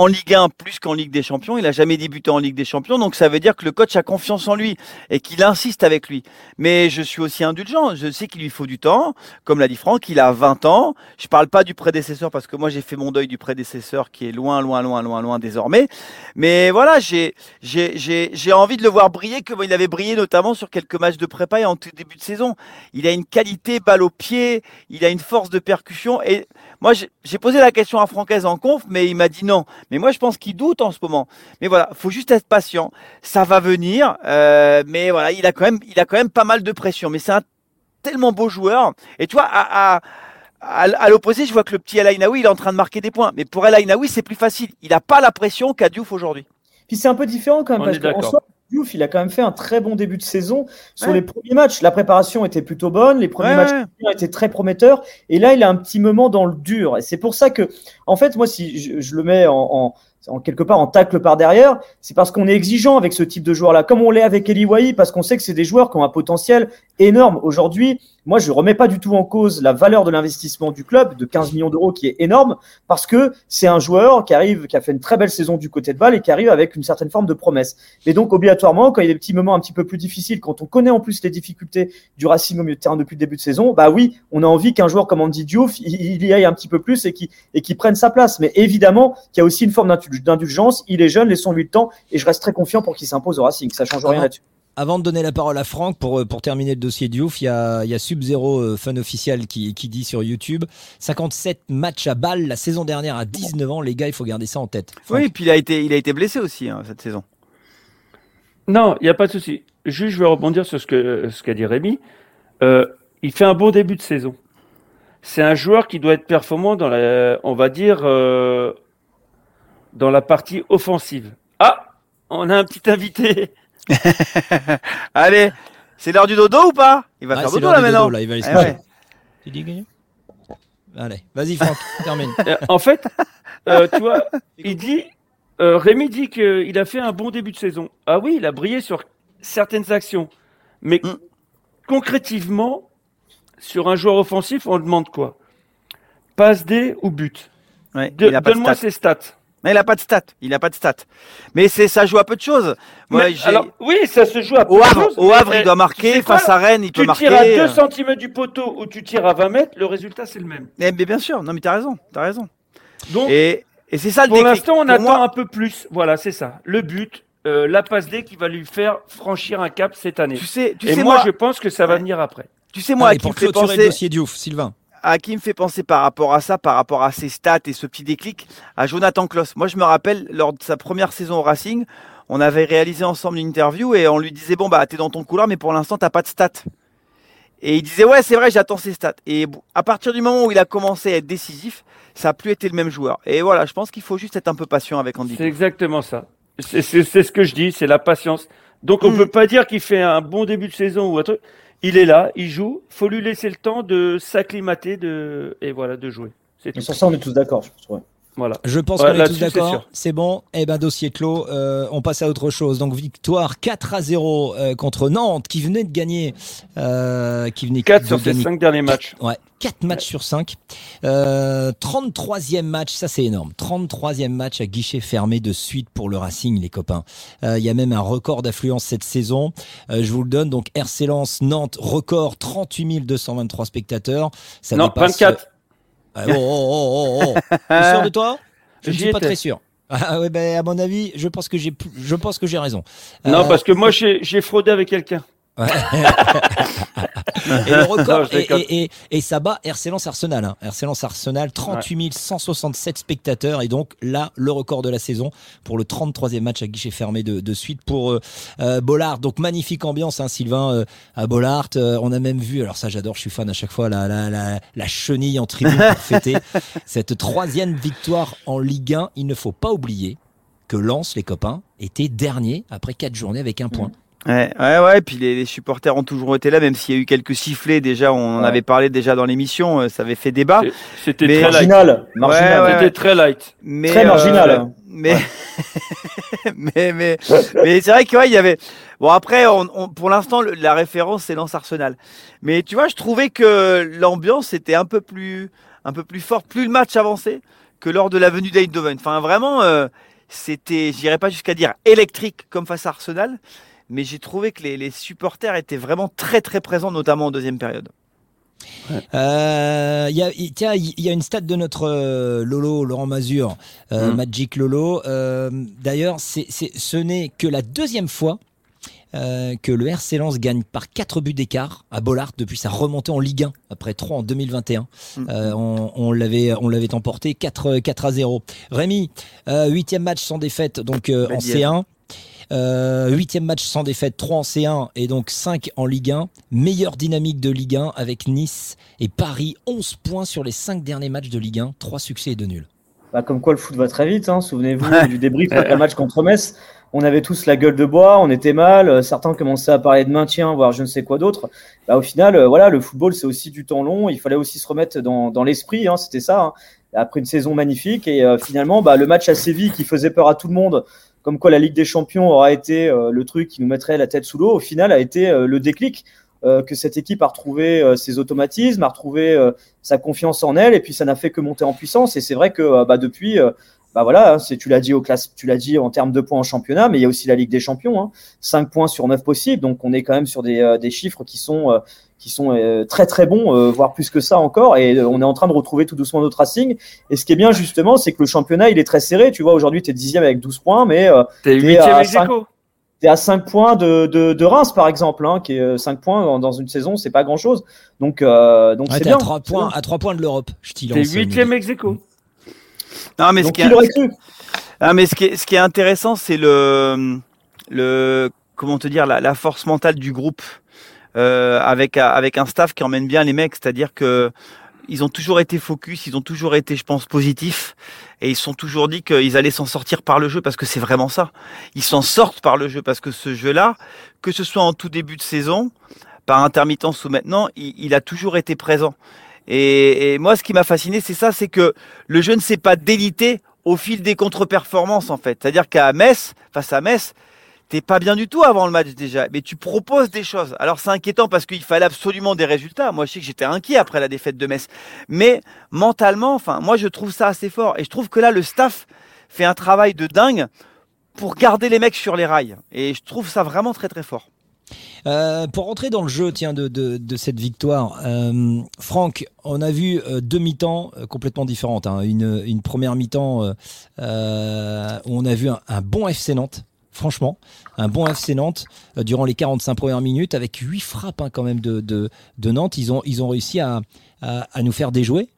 en Ligue 1 plus qu'en Ligue des Champions. Il n'a jamais débuté en Ligue des Champions, donc ça veut dire que le coach a confiance en lui et qu'il insiste avec lui. Mais je suis aussi indulgent. Je sais qu'il lui faut du temps. Comme l'a dit Franck, il a 20 ans. Je parle pas du prédécesseur parce que moi j'ai fait mon deuil du prédécesseur qui est loin, loin, loin, loin, loin désormais. Mais voilà, j'ai, j'ai, j'ai envie de le voir briller comme il avait brillé notamment sur quelques matchs de prépa et en tout début de saison. Il a une qualité balle au pied, il a une force de percussion et moi, j'ai posé la question à Francaise en conf, mais il m'a dit non. Mais moi, je pense qu'il doute en ce moment. Mais voilà, faut juste être patient. Ça va venir. Euh, mais voilà, il a quand même, il a quand même pas mal de pression. Mais c'est un tellement beau joueur. Et tu vois, à, à à, l'opposé, je vois que le petit El Ainaoui, il est en train de marquer des points. Mais pour El Ainaoui, c'est plus facile. Il n'a pas la pression qu'a Diouf aujourd'hui. Puis c'est un peu différent quand même, parce qu'en soi, Diouf, il a quand même fait un très bon début de saison sur les premiers matchs. La préparation était plutôt bonne, les premiers matchs étaient très prometteurs, et là, il a un petit moment dans le dur. Et c'est pour ça que, en fait, moi, si je, le mets en, en, quelque part en tacle par derrière, c'est parce qu'on est exigeant avec ce type de joueur-là, comme on l'est avec Eli Wahi, parce qu'on sait que c'est des joueurs qui ont un potentiel énorme. Aujourd'hui, moi, je remets pas du tout en cause la valeur de l'investissement du club de 15 millions d'euros qui est énorme parce que c'est un joueur qui arrive, qui a fait une très belle saison du côté de balle et qui arrive avec une certaine forme de promesse. Mais donc, obligatoirement, quand il y a des petits moments un petit peu plus difficiles, quand on connaît en plus les difficultés du Racing au milieu de terrain depuis le début de saison, bah oui, on a envie qu'un joueur comme Andy Diouf, il, y aille un petit peu plus et qui et qui prenne sa place. Mais évidemment, qu'il y a aussi une forme d'indulgence. Il est jeune, laissons-lui le temps et je reste très confiant pour qu'il s'impose au Racing. Ça change rien là-dessus. Avant de donner la parole à Franck pour, euh, pour terminer le dossier Diouf, il y a, il y a Sub-Zero euh, Fun Official qui, qui dit sur YouTube 57 matchs à balle la saison dernière à 19 ans. Les gars, il faut garder ça en tête. Oui, et puis il a été, il a été blessé aussi hein, cette saison. Non, il n'y a pas de souci. Juste, je vais rebondir sur ce qu'a ce qu'a dit Rémi. Euh, il fait un bon début de saison. C'est un joueur qui doit être performant dans la, on va dire, dans la partie offensive. Ah, on a un petit invité. Allez, c'est l'heure du dodo ou pas? Il va faire dodo là maintenant. là, il va aller se Tu dis gagner Allez, vas-y Franck, termine. Euh, en fait, euh, tu vois, il dit, euh, Rémi dit qu'il a fait un bon début de saison. Ah oui, il a brillé sur certaines actions. Mais mm. concrètement, sur un joueur offensif, on demande quoi? Passe D ou but? Donne-moi ses stats. Mais il n'a pas de stats. Il n'a pas de stats. Mais c'est ça joue à peu de choses. oui, ça se joue à peu au de choses. Au Havre, il doit marquer. Face à Rennes, il peut marquer. Tu tires à 2 cm du poteau ou tu tires à 20 mètres, le résultat c'est le même. Mais, bien sûr. Non, mais as raison. As raison. Donc, et, c'est ça le Pour l'instant, on attend un peu plus. Voilà, c'est ça. Le but, euh, la passe D qui va lui faire franchir un cap cette année. Tu sais, tu et sais, moi, je pense que ça va venir après. Tu sais, moi, Allez, pour clôturer le dossier Diouf, Sylvain à qui me fait penser par rapport à ça, par rapport à ses stats et ce petit déclic, à Jonathan Kloss. Moi, je me rappelle, lors de sa première saison au Racing, on avait réalisé ensemble une interview et on lui disait Bon, bah, t'es dans ton couloir, mais pour l'instant, t'as pas de stats. Et il disait Ouais, c'est vrai, j'attends ses stats. Et à partir du moment où il a commencé à être décisif, ça n'a plus été le même joueur. Et voilà, je pense qu'il faut juste être un peu patient avec Andy. C'est exactement ça. C'est ce que je dis, c'est la patience. Donc, on ne mm. peut pas dire qu'il fait un bon début de saison ou un truc il est là, il joue. Faut lui laisser le temps de s'acclimater de et voilà de jouer. sur ça, on est tous d'accord, je pense. Voilà. Je pense qu'on est tous d'accord. C'est bon. Eh ben dossier clos. Euh, on passe à autre chose. Donc victoire 4 à 0 euh, contre Nantes qui venait de gagner. Euh, qui venait 4 sur ses 5 derniers matchs. Ouais. 4 matchs sur 5. 33e match, ça c'est énorme. 33e match à guichet fermé de suite pour le Racing, les copains. Il y a même un record d'affluence cette saison. je vous le donne. Donc RC Lens, Nantes, record 38 223 spectateurs. Ça non, 24. Ah, oh, oh, oh, oh, oh. Tu es sûr de toi? Je ne suis pas très sûr. Ah ouais, ben à mon avis, je pense que j'ai, je pense que j'ai raison. Non, euh, parce que moi j'ai fraudé avec quelqu'un. et le record, et, et, ça bat RC Arsenal. Hein. RC Arsenal, 38 167 spectateurs. Et donc là, le record de la saison pour le 33e match à guichet fermé de, suite pour euh, euh, Bollard. Donc magnifique ambiance, hein, Sylvain, euh, à Bollard. on a même vu, alors ça j'adore, je suis fan à chaque fois, la, la, la, la chenille en tribune pour fêter cette troisième victoire en Ligue 1. Il ne faut pas oublier que Lens, les copains, était dernier après quatre journées avec un point. Mm. Ouais, ouais, ouais. Puis les, supporters ont toujours été là, même s'il y a eu quelques sifflets. Déjà, on en avait parlé déjà dans l'émission. Euh, ça avait fait débat. C'était très marginal. marginal. C'était très light. Mais, très marginal. Euh, mais, mais, mais, mais, c'est vrai qu'il ouais, y avait. Bon après, on, pour l'instant, la référence c'est Lance Arsenal. Mais tu vois, je trouvais que l'ambiance était un peu plus, un peu plus forte, plus le match avançait que lors de la venue d'Eindhoven. Enfin, vraiment, euh, c'était, j'irais pas jusqu'à dire électrique comme face à Arsenal mais j'ai trouvé que les, supporters étaient vraiment très très présents, notamment en deuxième période. Euh, y a, tiens, il y a une stat de notre euh, Lolo, Laurent Mazur, euh, mmh. Magic Lolo. Euh, d'ailleurs, ce n'est que la deuxième fois que le RC Lens gagne par 4 buts d'écart à Bollard depuis sa remontée en Ligue 1 après 3 en 2021. Mmh. on, on, l'avait on l'avait emporté 4, 4 à 0. Rémi, huitième match sans défaite donc en C1. Euh, huitième match sans défaite, 3 en C1 et donc 5 en Ligue 1. Meilleure dynamique de Ligue 1 avec Nice et Paris. 11 points sur les 5 derniers matchs de Ligue 1. 3 succès et 2 nuls. Bah, comme quoi le foot va très vite. Hein. Souvenez-vous du débrief après le match contre Metz. On avait tous la gueule de bois, on était mal. Certains commençaient à parler de maintien, voire je ne sais quoi d'autre. Bah, au final, euh, voilà, le football c'est aussi du temps long. Il fallait aussi se remettre dans, dans l'esprit. Hein. C'était ça. Hein. Après une saison magnifique et euh, finalement, bah, le match à Séville qui faisait peur à tout le monde comme quoi la Ligue des Champions aura été euh, le truc qui nous mettrait la tête sous l'eau, au final a été euh, le déclic euh, que cette équipe a retrouvé ses automatismes, a retrouvé sa confiance en elle, et puis ça n'a fait que monter en puissance. Et c'est vrai que bah, depuis, bah voilà, hein, tu l'as dit au classe, tu l'as dit en termes de points en championnat, mais il y a aussi la Ligue des Champions, hein, 5 points sur 9 possibles, donc on est quand même sur des, des chiffres qui sont qui sont euh, très très bons, euh, voire plus que ça encore. Et euh, on est en train de retrouver tout doucement notre Racing. Et ce qui est bien justement, c'est que le championnat, il est très serré. Tu vois, aujourd'hui, tu es dixième avec 12 points, mais tu es, à 5, es à 5 points de, de, de, Reims, par exemple, hein, qui est 5 points dans, une saison, c'est pas grand-chose. Donc, donc c'est bien. À 3 points, à 3 points de l'Europe. Je t'y lance. T'es huitième ex aequo. Non, mais ce qui, est... ah, mais ce qui est, ce qui est intéressant, c'est le, le, comment te dire, la, la force mentale du groupe. Euh, avec avec un staff qui emmène bien les mecs, c'est-à-dire que ils ont toujours été focus, ils ont toujours été, je pense, positifs, et ils sont toujours dit qu'ils allaient s'en sortir par le jeu, parce que c'est vraiment ça. Ils s'en sortent par le jeu, parce que ce jeu-là, que ce soit en tout début de saison, par intermittence ou maintenant, il, a toujours été présent. Et, et moi, ce qui m'a fasciné, c'est ça, c'est que le jeu ne s'est pas délité au fil des contre-performances, en fait. C'est-à-dire qu'à Metz, face à Metz, t'es pas bien du tout avant le match déjà, mais tu proposes des choses. Alors c'est inquiétant parce qu'il fallait absolument des résultats. Moi je sais que j'étais inquiet après la défaite de Metz, mais mentalement, enfin moi je trouve ça assez fort et je trouve que là le staff fait un travail de dingue pour garder les mecs sur les rails et je trouve ça vraiment très très fort. Euh, pour rentrer dans le jeu tiens, de, de, cette victoire, euh, Franck, on a vu euh, deux mi-temps complètement différentes. Hein. Une, une, première mi-temps où on a vu un bon FC Nantes franchement, un bon FC Nantes euh, durant les 45 premières minutes avec 8 frappes hein, quand même de, de, Nantes. Ils ont, ils ont réussi à, à, nous faire déjouer.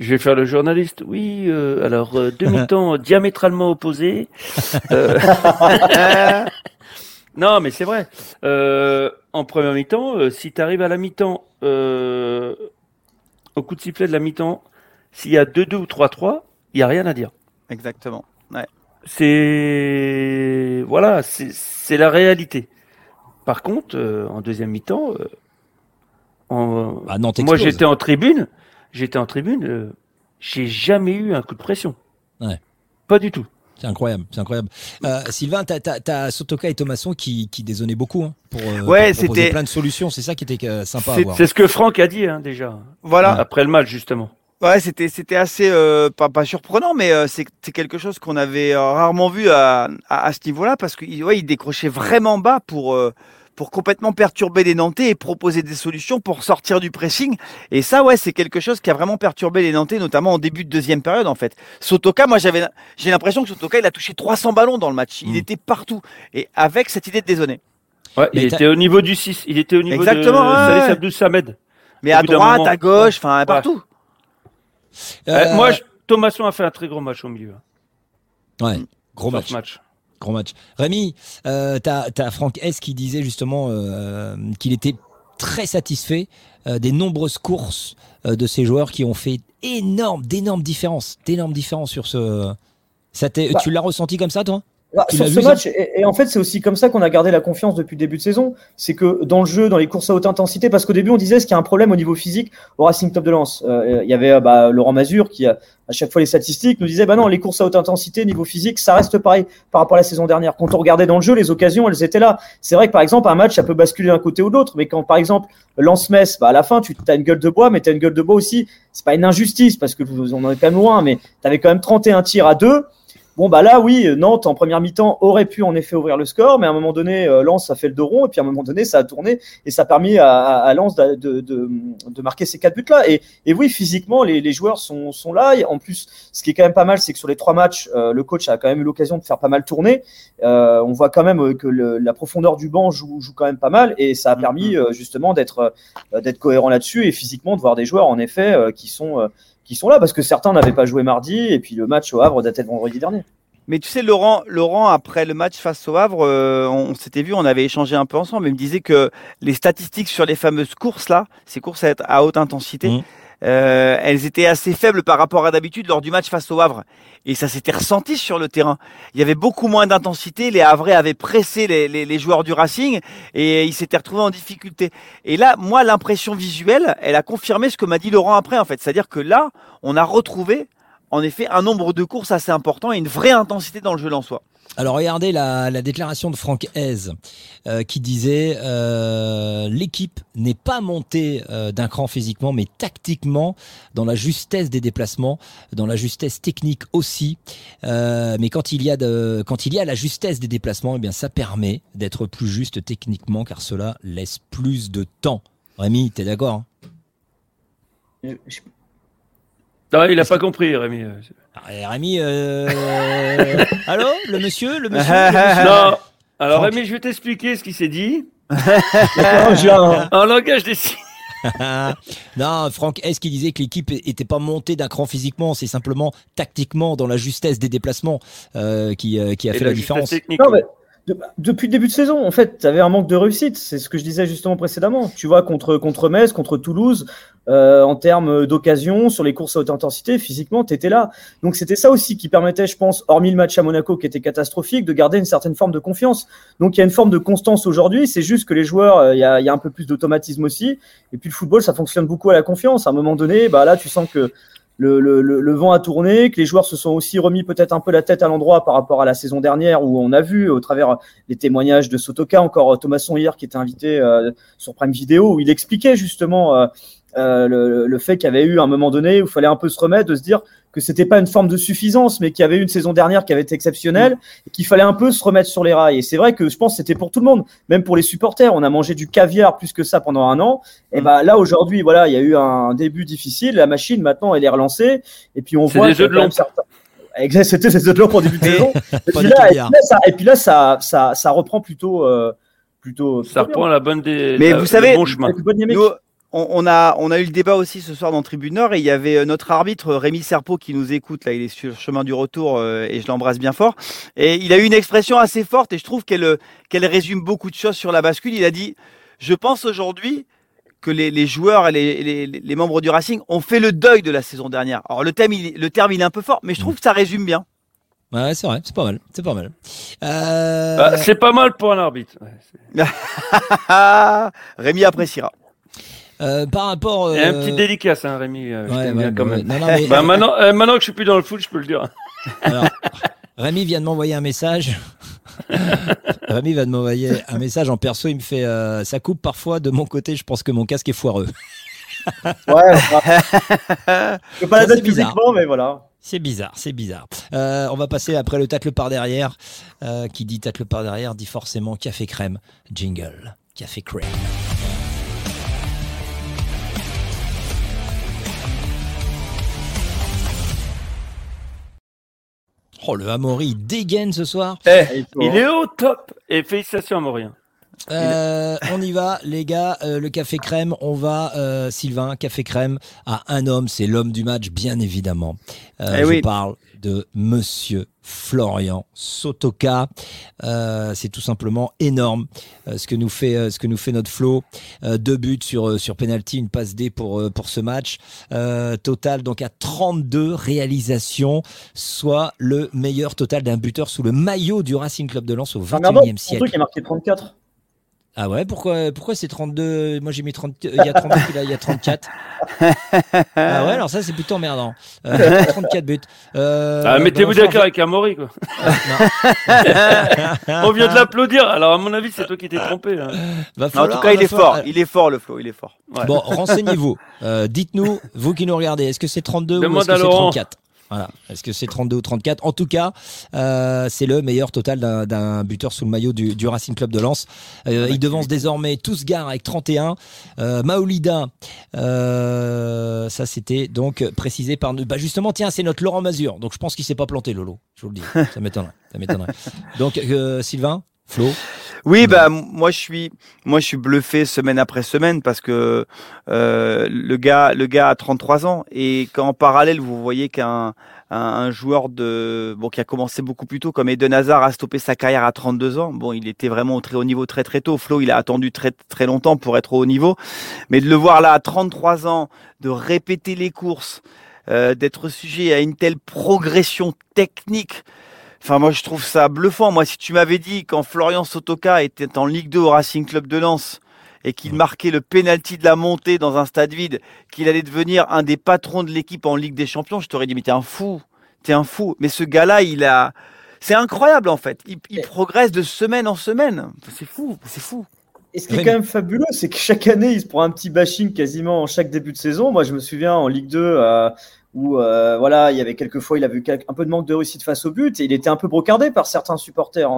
Je vais faire le journaliste. Oui, euh, alors euh, demi-temps diamétralement opposés. non, mais c'est vrai. en première mi-temps, si tu arrives à la mi-temps, au coup de sifflet de la mi-temps, s'il y a 2-2 ou 3-3, il n'y a rien à dire. Exactement. C'est voilà, c'est la réalité. Par contre, euh, en deuxième mi-temps, euh, bah, moi j'étais en tribune, j'étais en tribune, euh, j'ai jamais eu un coup de pression. Ouais. Pas du tout. C'est incroyable, c'est incroyable. Sylvain, t'as as, Sotoka et Thomasson qui, qui dézonnaient beaucoup hein, pour, ouais, proposer plein de solutions. C'est ça qui était sympa à voir. C'est ce que Franck a dit hein, déjà. Voilà. Après le match justement. Ouais, c'était c'était assez euh, pas, pas surprenant, mais euh, c'est quelque chose qu'on avait euh, rarement vu à, à, ce niveau-là parce qu'il ouais, il décrochait vraiment bas pour pour complètement perturber les Nantais et proposer des solutions pour sortir du pressing. Et ça, ouais, c'est quelque chose qui a vraiment perturbé les Nantais, notamment en début de deuxième période, en fait. Sotoka, moi, j'avais, j'ai l'impression que Sotoka, il a touché 300 ballons dans le match. Il mm. était partout. Et avec cette idée de dézonner. Ouais, il était au niveau du 6. Il était au niveau Exactement, de Salih Abdou Samed. Mais à droite, à gauche, enfin, partout. Euh, moi, Thomasson a fait un très gros match au milieu. Ouais, gros match. match. Gros match. Rémi, euh, t'as as Franck S qui disait justement euh, qu'il était très satisfait des nombreuses courses de ces joueurs qui ont fait énorme, d'énormes différences, d'énormes différences sur ce. Ça bah. tu l'as ressenti comme ça, toi? Bah, sur ce match, et, en fait, c'est aussi comme ça qu'on a gardé la confiance depuis le début de saison. C'est que dans le jeu, dans les courses à haute intensité, parce qu'au début, on disait ce qu'il y a un problème au niveau physique au Racing Top de Lens. Euh, il y avait bah, Laurent Mazur qui, a, à chaque fois les statistiques, nous disait bah non, les courses à haute intensité, niveau physique, ça reste pareil par rapport à la saison dernière. Quand on regardait dans le jeu, les occasions, elles étaient là. C'est vrai que par exemple, un match, ça peut basculer d'un côté ou de l'autre, mais quand par exemple, Lens-Metz, bah, à la fin, tu as une gueule de bois, mais tu as une gueule de bois aussi. C'est pas une injustice, parce que on en est quand même loin, mais tu avais quand même 31 tirs à deux. Bon, bah là, oui, Nantes, en première mi-temps, aurait pu en effet ouvrir le score, mais à un moment donné, euh, Lens a fait le dos rond, et puis à un moment donné, ça a tourné, et ça a permis à, à Lens de, de, de, marquer ces quatre buts-là. Et, et, oui, physiquement, les, les joueurs sont, sont, là. Et en plus, ce qui est quand même pas mal, c'est que sur les trois matchs, euh, le coach a quand même eu l'occasion de faire pas mal tourner. Euh, on voit quand même que le, la profondeur du banc joue, joue, quand même pas mal, et ça a permis mm-hmm. justement d'être d'être cohérent là-dessus, et physiquement de voir des joueurs, en effet, qui sont qui sont là parce que certains n'avaient pas joué mardi et puis le match au Havre datait de vendredi dernier. Mais tu sais, Laurent, Laurent, après le match face au Havre, euh, on, s'était vu, on avait échangé un peu ensemble. Il me disait que les statistiques sur les fameuses courses là, ces courses à, à haute intensité, mmh. Euh, elles étaient assez faibles par rapport à d'habitude lors du match face au Havre. Et ça s'était ressenti sur le terrain. Il y avait beaucoup moins d'intensité. Les Havrais avaient pressé les, les, les, joueurs du Racing et ils s'étaient retrouvés en difficulté. Et là, moi, l'impression visuelle, elle a confirmé ce que m'a dit Laurent après, en fait. C'est-à-dire que là, on a retrouvé en effet un nombre de courses assez important et une vraie intensité dans le jeu soi. Alors regardez la, déclaration de Franck Hez euh, qui disait euh, l'équipe n'est pas montée euh, d'un cran physiquement mais tactiquement dans la justesse des déplacements, dans la justesse technique aussi. mais quand il y a de, quand il y a la justesse des déplacements, eh bien ça permet d'être plus juste techniquement car cela laisse plus de temps. Rémi, t'es d'accord hein? Non, il n'a pas compris, Rémi. Ah, Rémi, euh... allô, le monsieur, le monsieur, Non. Alors Rémi, je vais t'expliquer ce qu'il s'est dit. en langage des signes. non, Franck, est-ce qu'il disait que l'équipe n'était pas montée d'un cran physiquement? C'est simplement tactiquement, dans la justesse des déplacements, euh, qui, euh, qui, a fait la, différence. Non, mais depuis le début de saison, en fait, tu avais un manque de réussite. C'est ce que je disais justement précédemment. Tu vois, contre, contre Metz, contre Toulouse, euh, en termes d'occasion, sur les courses à haute intensité, physiquement, tu étais là. Donc c'était ça aussi qui permettait, je pense, hormis le match à Monaco qui était catastrophique, de garder une certaine forme de confiance. Donc il y a une forme de constance aujourd'hui. C'est juste que les joueurs, euh, il y, a, y, a, un peu plus d'automatisme aussi. Et puis le football, ça fonctionne beaucoup à la confiance. À un moment donné, bah là, tu sens que le, le, le, vent a tourné, que les joueurs se sont aussi remis peut-être un peu la tête à l'endroit par rapport à la saison dernière où on a vu au travers des témoignages de Sotoka, encore Thomasson hier qui était invité sur Prime Video, où il expliquait justement euh, le, le, fait qu'il y avait eu un moment donné où il fallait un peu se remettre, de se dire que c'était pas une forme de suffisance, mais qu'il y avait eu une saison dernière qui avait été exceptionnelle, et qu'il fallait un peu se remettre sur les rails. Et c'est vrai que je pense que c'était pour tout le monde, même pour les supporters. On a mangé du caviar plus que ça pendant un an. Et ben là aujourd'hui, voilà, il y a eu un début difficile. La machine maintenant, elle est relancée. Et puis on voit. Des jeux de certains... C'était des jeux de pour début de saison. Et puis, là, et puis, là, ça, ça, ça, reprend plutôt. Euh, plutôt ça reprend la bonne des. Mais vous savez, bon on, a, on a eu le débat aussi ce soir dans Tribune Nord et il y avait euh, notre arbitre Rémi Serpo qui nous écoute. Là, il est sur le chemin du retour euh, et je l'embrasse bien fort. Et il a eu une expression assez forte et je trouve qu'elle euh, qu'elle résume beaucoup de choses sur la bascule. Il a dit Je pense aujourd'hui que les, joueurs et les, membres du Racing ont fait le deuil de la saison dernière. Alors le, thème, le terme il est un peu fort, mais je trouve que ça résume bien. Ouais, c'est vrai, c'est pas mal, c'est pas mal. Bah, c'est pas mal pour un arbitre. Rémi appréciera. Euh, par rapport. Il y a un petit euh, dédicace, hein, Rémi. Euh, quand même. bah, maintenant, maintenant que je suis plus dans le foot, je peux le dire. Alors, Rémi vient de m'envoyer un message. Rémi vient de m'envoyer un message en perso. Il me fait Ça coupe parfois de mon côté. Je pense que mon casque est foireux. ouais, je peux pas la publiquement, mais voilà. C'est bizarre, c'est bizarre. on va passer après le tacle par derrière. qui dit tacle par derrière dit forcément café crème. Jingle, café crème. Oh, le Amaury dégaine ce soir. Eh, il est au top. Et félicitations Amaury. Euh, on y va, les gars. Euh, le café crème, on va, euh, Sylvain, café crème à un homme. C'est l'homme du match, bien évidemment. Eh je parle de Monsieur Florian Sotoka. c'est tout simplement énorme ce que nous fait ce que nous fait notre flow. deux buts sur sur penalty, une passe D pour pour ce match. total donc à 32 réalisations, soit le meilleur total d'un buteur sous le maillot du Racing Club de Lens au 21e siècle. Truc, il a marqué 34. Ah ouais, pourquoi, pourquoi c'est 32 Moi j'ai mis 30, il y a 32, puis là il y a 34. ah ouais, alors ça c'est plutôt emmerdant. Euh, 34 buts. Euh, ah, mettez-vous d'accord avec Amaury quoi. On vient de l'applaudir, alors à mon avis c'est toi qui t'es trompé. Hein. en tout cas il est fort, il est fort le flow, il est fort. Bon, renseignez-vous. Euh, dites-nous, vous qui nous regardez, est-ce que c'est 32 ou est-ce que c'est 34 voilà. Est-ce que c'est 32 ou 34 En tout cas, euh, c'est le meilleur total d'un buteur sous le maillot du, Racing Club de Lens. Euh, il devance désormais tous gars avec 31. Euh, Maolida, euh, ça c'était donc précisé par nous. Bah justement, tiens, c'est notre Laurent Mazur. Donc je pense qu'il s'est pas planté, Lolo. Je vous le dis. Ça m'étonnerait. Ça m'étonnerait. Donc Sylvain, Flo oui, bah moi je suis, moi je suis bluffé semaine après semaine parce que euh, le gars, le gars a 33 ans et qu'en parallèle vous voyez qu'un un, joueur de bon qui a commencé beaucoup plus tôt comme Eden Hazard a stoppé sa carrière à 32 ans. Bon, il était vraiment au très haut niveau très très tôt. Flo, il a attendu très très longtemps pour être au haut niveau, mais de le voir là à 33 ans, de répéter les courses, euh, d'être sujet à une telle progression technique. Enfin, moi, je trouve ça bluffant. Moi, si tu m'avais dit quand Florian Sotoka était en Ligue 2 au Racing Club de Lens et qu'il marquait le penalty de la montée dans un stade vide, qu'il allait devenir un des patrons de l'équipe en Ligue des Champions, je t'aurais dit, mais t'es un fou. T'es un fou. Mais ce gars-là, il a. C'est incroyable, en fait. Il, progresse de semaine en semaine. C'est fou. C'est fou. Et ce qui est quand même fabuleux, c'est que chaque année, il se prend un petit bashing quasiment en chaque début de saison. Moi, je me souviens en Ligue 2, où euh, voilà, il y avait quelques fois, il a vu un peu de manque de réussite face au but et il était un peu brocardé par certains supporters,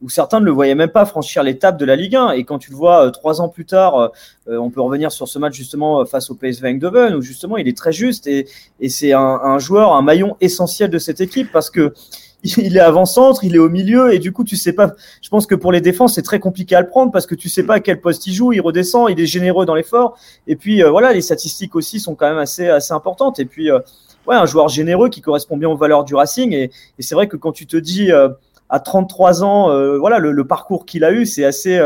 où certains ne le voyaient même pas franchir l'étape de la Ligue 1. Et quand tu le vois euh, trois ans plus tard, euh, on peut revenir sur ce match justement face au PSV Eindhoven, où justement il est très juste et, et c'est un, un, joueur, un maillon essentiel de cette équipe parce que il est avant-centre, il est au milieu, et du coup, tu sais pas. Je pense que pour les défenses, c'est très compliqué à le prendre parce que tu sais pas à quel poste il joue, il redescend, il est généreux dans l'effort. Et puis euh, voilà, les statistiques aussi sont quand même assez assez importantes. Et puis euh, ouais, un joueur généreux qui correspond bien aux valeurs du Racing. Et, et c'est vrai que quand tu te dis euh, à 33 ans, voilà, le, le parcours qu'il a eu, c'est assez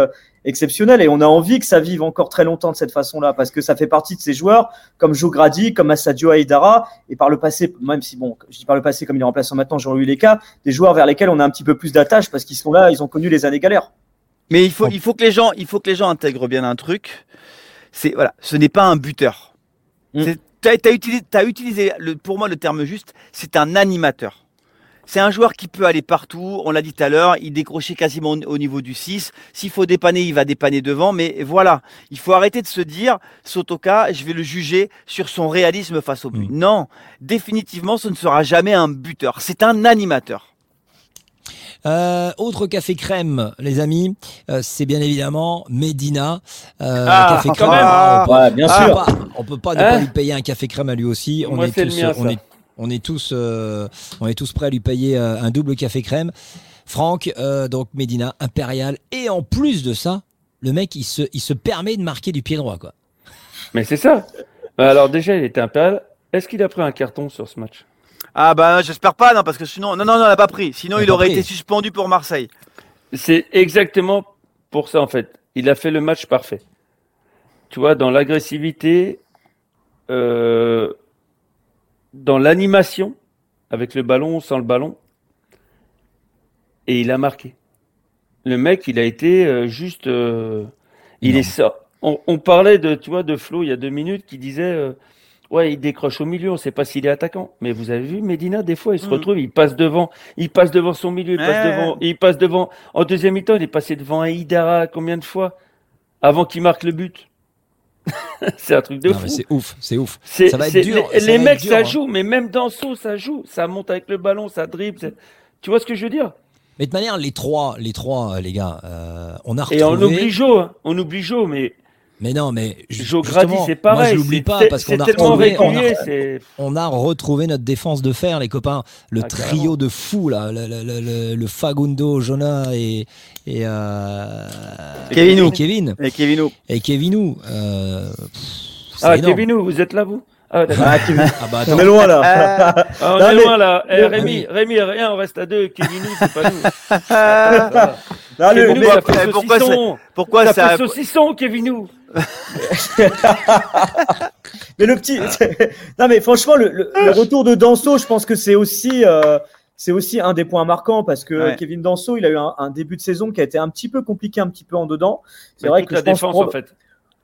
exceptionnel et on a envie que ça vive encore très longtemps de cette façon-là parce que ça fait partie de ces joueurs comme Joe Grady, comme Asadio Aïdara et par le passé, même si bon, je dis par le passé comme il est remplaçant maintenant Jean-Louis Leca, des joueurs vers lesquels on a un petit peu plus d'attache parce qu'ils sont là, ils ont connu les années galères. Mais il faut, il faut que les gens, il faut que les gens intègrent bien un truc. C'est voilà, ce n'est pas un buteur. Mm. tu as, utilisé, as utilisé le, pour moi le terme juste, c'est un animateur. C'est un joueur qui peut aller partout, on l'a dit tout à l'heure, il décrochait quasiment au niveau du 6. S'il faut dépanner, il va dépanner devant, mais voilà, il faut arrêter de se dire, Sotoka, je vais le juger sur son réalisme face au but. Mm. Non, définitivement, ce ne sera jamais un buteur, c'est un animateur. Euh, autre café crème, les amis, euh, c'est bien évidemment Medina. Euh, ah, café crème. Ah, on peut, bien sûr. on peut pas ne pas hein lui payer un café crème à lui aussi. on est, tous, on est on est tous, euh, on est tous prêts à lui payer euh, un double café crème. Franck, euh, donc Medina, impérial. Et en plus de ça, le mec, il se, il se permet de marquer du pied droit. quoi. Mais c'est ça. Alors déjà, il était impérial. Est-ce qu'il a pris un carton sur ce match? Ah bah j'espère pas, non, parce que sinon, non, non, non, il n'a pas pris. Sinon, il, aurait été suspendu pour Marseille. C'est exactement pour ça en fait. Il a fait le match parfait. Tu vois, dans l'agressivité, euh, dans l'animation, avec le ballon, sans le ballon, et il a marqué. Le mec, il a été euh, juste. Euh, il est ça. On, parlait de, tu vois, de Flo il y a deux minutes qui disait. Euh, ouais, il décroche au milieu, on ne sait pas s'il est attaquant. Mais vous avez vu, Medina, des fois, il se mm. retrouve, il passe devant, il passe devant son milieu, il passe devant, il passe devant. En deuxième mi-temps, il est passé devant Aïdara combien de fois? Avant qu'il marque le but c'est un truc de fou. C'est ouf, c'est ouf. Ça va être dur. Les, mecs, ça hein. joue, mais même dans saut, ça joue. Ça monte avec le ballon, ça dribble. Tu vois ce que je veux dire? Mais de manière, les trois, les trois, les gars, euh, on a retrouvé. Et on oublie Joe, hein. on oublie Joe, mais mais non, mais Joe Grady, c'est pareil. Moi, je l'oublie pas parce qu'on a retrouvé, on a, retrouvé notre défense de fer, les copains. Le ah, trio de fous là, le, Fagundo, Jonah et et, euh, Kevin. Et Kevin. Et Kevinou. Et Kevinou. Euh, ah, Kevinou, vous êtes là, vous? Ah, ah, ah, bah, on est loin là. Ah, on est loin là. Eh, Rémi, Rémi, rien, on reste à deux. Kevinou, c'est pas nous. Non, le, mais, fait pourquoi. Pourquoi ça, fait saucisson, Kevinou Mais le petit. non, mais franchement, le, le, retour de Danso, je pense que c'est aussi. Euh, c'est aussi un des points marquants parce que Kevin Danso, il a eu un, début de saison qui a été un petit peu compliqué, un petit peu en dedans. C'est vrai que la défense, en fait.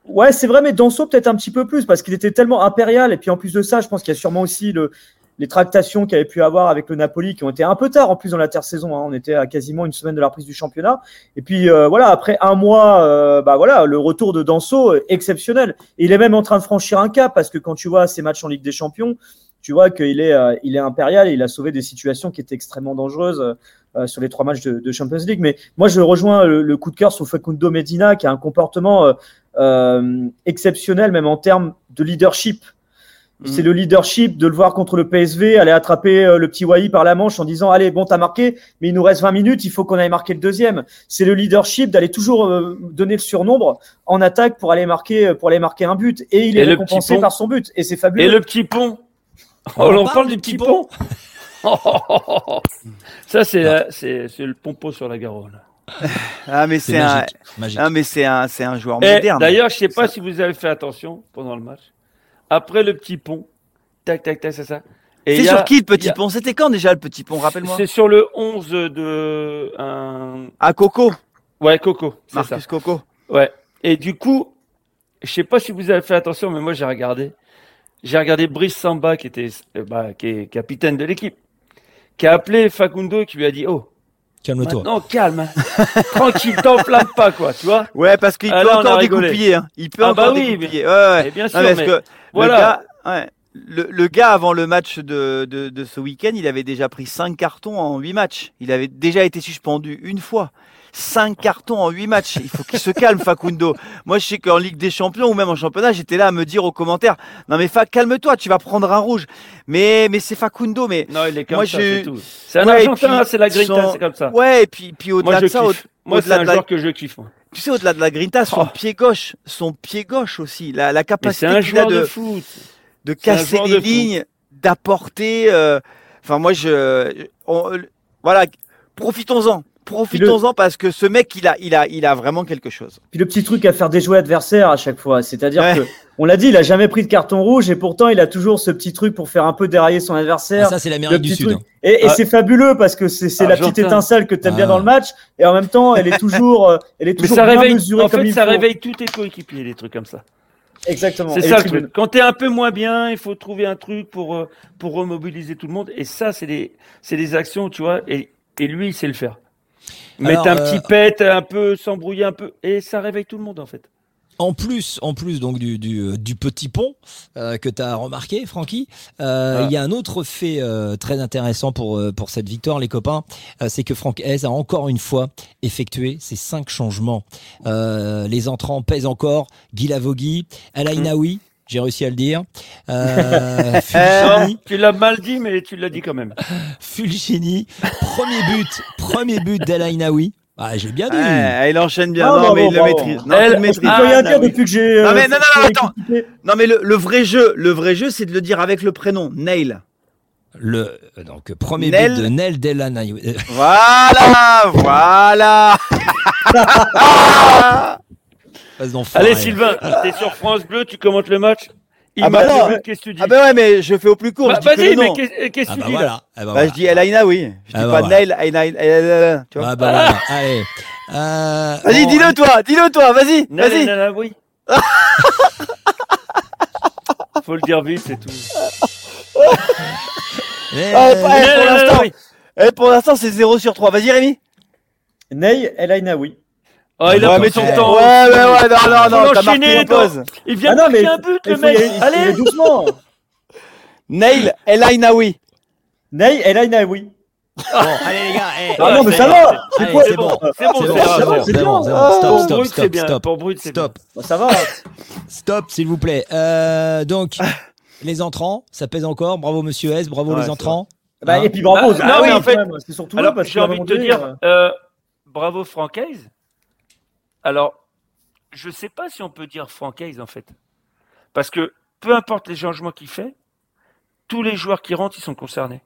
Ouais, c'est vrai, mais Danso peut-être un petit peu plus parce qu'il était tellement impérial. Et puis en plus de ça, je pense qu'il y a sûrement aussi le, les tractations qu'il avait pu avoir avec le Napoli qui ont été un peu tard en plus dans la terre saison. Hein. On était à quasiment une semaine de la reprise du championnat. Et puis euh, voilà, après un mois, euh, bah voilà, le retour de Danso euh, exceptionnel. il est même en train de franchir un cap parce que quand tu vois ses matchs en Ligue des Champions, tu vois qu'il est, il est impérial et il a sauvé des situations qui étaient extrêmement dangereuses. sur les trois matchs de, Champions League. Mais moi, je rejoins le, coup de cœur sur Facundo Medina, qui a un comportement exceptionnel, même en termes de leadership. C'est le leadership de le voir contre le PSV, aller attraper euh, le petit Wai par la manche en disant allez bon t'as marqué, mais il nous reste 20 minutes, il faut qu'on aille marquer le deuxième. C'est le leadership d'aller toujours euh, donner le surnombre en attaque pour aller marquer pour aller marquer un but et il est récompensé par son but et c'est fabuleux. Et le petit pont. Oh, on, parle, du petit pont. Ça c'est c'est le pompo sur la Garonne. ah mais c'est un, ah, mais c'est un c'est un joueur moderne. D'ailleurs je sais pas si vous avez fait attention pendant le match après le petit pont. Tac, tac, tac, c'est ça. C'est sur qui le petit pont? C'était quand déjà le petit pont? Rappelle-moi. C'est sur le 11 de. Un... À Coco Ouais, Coco. Marcus ça. Coco. Ouais. Et du coup, je sais pas si vous avez fait attention, mais moi j'ai regardé. J'ai regardé Brice Samba, qui, était, euh, bah, qui est capitaine de l'équipe, qui a appelé Facundo et qui lui a dit Oh, Calme-toi. Non, calme. Hein. Tranquille, t'enflamme pas, quoi, tu vois. Ouais, parce qu'il peut encore découpiller. Hein. Il peut ah encore bah oui, découpiller. Ouais, ouais. bien sûr, mais que voilà. Le gars, ouais, le, gars, avant le match de, de, de ce week-end, il avait déjà pris 5 cartons en 8 matchs. Il avait déjà été suspendu une fois. 5 cartons en 8 matchs. Il faut qu'il se calme, Facundo. Moi, je sais qu'en Ligue des Champions ou même en championnat, j'étais là à me dire aux commentaires Non, mais calme-toi, tu vas prendre un rouge. Mais, mais c'est Facundo. Mais non, il est comme moi, ça, c'est tout. C'est un Argentin, c'est la grinta, c'est comme ça. Ouais, et puis, puis au-delà de ça. moi, c'est un joueur que je kiffe. Tu sais, au-delà de la grinta, son oh. pied gauche, son pied gauche aussi, la, la capacité qu'il a de, de, foot. de casser les lignes, d'apporter. Euh, enfin, moi, je. voilà, profitons-en profitons-en parce que ce mec, il a, il a, il a vraiment quelque chose. Puis le petit truc à faire déjouer adversaire à chaque fois, c'est-à-dire que, on l'a dit, il a jamais pris de carton rouge et pourtant il a toujours ce petit truc pour faire un peu dérailler son adversaire. Ah, ça, c'est l'Amérique du Sud. Hein. Et, ah. c'est fabuleux parce que c'est la petite étincelle que tu aimes bien ah. dans le match et en même temps, elle est toujours, euh, elle est toujours ça réveille, en fait, ça réveille tous tes coéquipiers, les trucs comme ça. Exactement. C'est ça le truc. Quand t'es un peu moins bien, il faut trouver un truc pour, euh, pour remobiliser tout le monde. Et ça, c'est des, c'est des actions, tu vois. Et, et lui, il sait le faire. Mettre un euh, petit pet, un peu, s'embrouiller un peu. Et ça réveille tout le monde, en fait. En plus, en plus donc du, du, euh, du petit pont euh, que tu as remarqué, Francky, euh, Ah. il y a un autre fait euh, très intéressant pour, euh, pour cette victoire, les copains, euh, c'est que Franck Hez a encore une fois effectué ses cinq changements. Euh, les entrants pèsent encore Guy Lavogui, El Ainaoui, j'ai réussi à le dire, euh, Fulgini, Non, tu l'as mal dit, mais tu l'as dit quand même. Fulgini, premier but, premier but d'El Ainaoui. Ah, j'ai bien dit. Ouais, il enchaîne bien. Non, mais il le maîtrise. Non, Elle- maîtrises. peux rien Ah, dire oui. depuis que j'ai. Non, euh, mais non, non, attends. Non, mais le, le vrai jeu, le vrai jeu, c'est de le dire avec le prénom, Nail. Le, euh, donc, premier Nel. but de Nel Del Ainaoui. Euh, Voilà, voilà. Allez, Sylvain, t'es sur France Bleu, tu commentes le match. Il Ah bah non. que tu dis Ah ben ouais, mais je fais au plus court. Bah, Vas-y, mais qu'est-ce que Ah tu bah dis là voilà. Ah bah Bah, voilà. je dis El Aina, oui. Je Ah dis bah pas voilà. Nail, Aina, Aina, tu vois. Ah bah voilà, allez. Euh, Vas-y, bon, dis-le toi, dis-le toi, vas-y, vas-y. oui. Faut le dire vite, c'est tout. eh, Ah, pour l'instant, oui. eh, pour l'instant, c'est 0 sur 3. Vas-y, Rémi. Ney El Ainaoui. Oh, il a Ouais, pris son temps. Ouais, ouais, ouais, non, non, non, t'as marqué une pause. Il vient Ah de marquer un but, le mec. y Allez doucement. Nail, El Ainaoui. Ney El Ainaoui. Bon, allez les gars, eh, Ah non, mais ça va. C'est bon. C'est bon, C'est bon, c'est bon. bon, c'est c'est bon, bien. c'est bon. Ah, Stop, stop, stop, stop. Pour Brut, c'est bien. Stop, Bah, Ça va. stop, s'il vous plaît. Euh, donc, les entrants, ça pèse encore. Bravo, monsieur S. Bravo, Ouais, les entrants. Bah, Hein et puis bravo. Non, oui, mais en fait- c'est surtout Alors, j'ai envie de te dire, euh, euh, bravo Francaise. Alors, je sais pas si on peut dire Francaise en fait. Parce que peu importe les changements qu'il fait, tous les joueurs qui rentrent, ils sont concernés.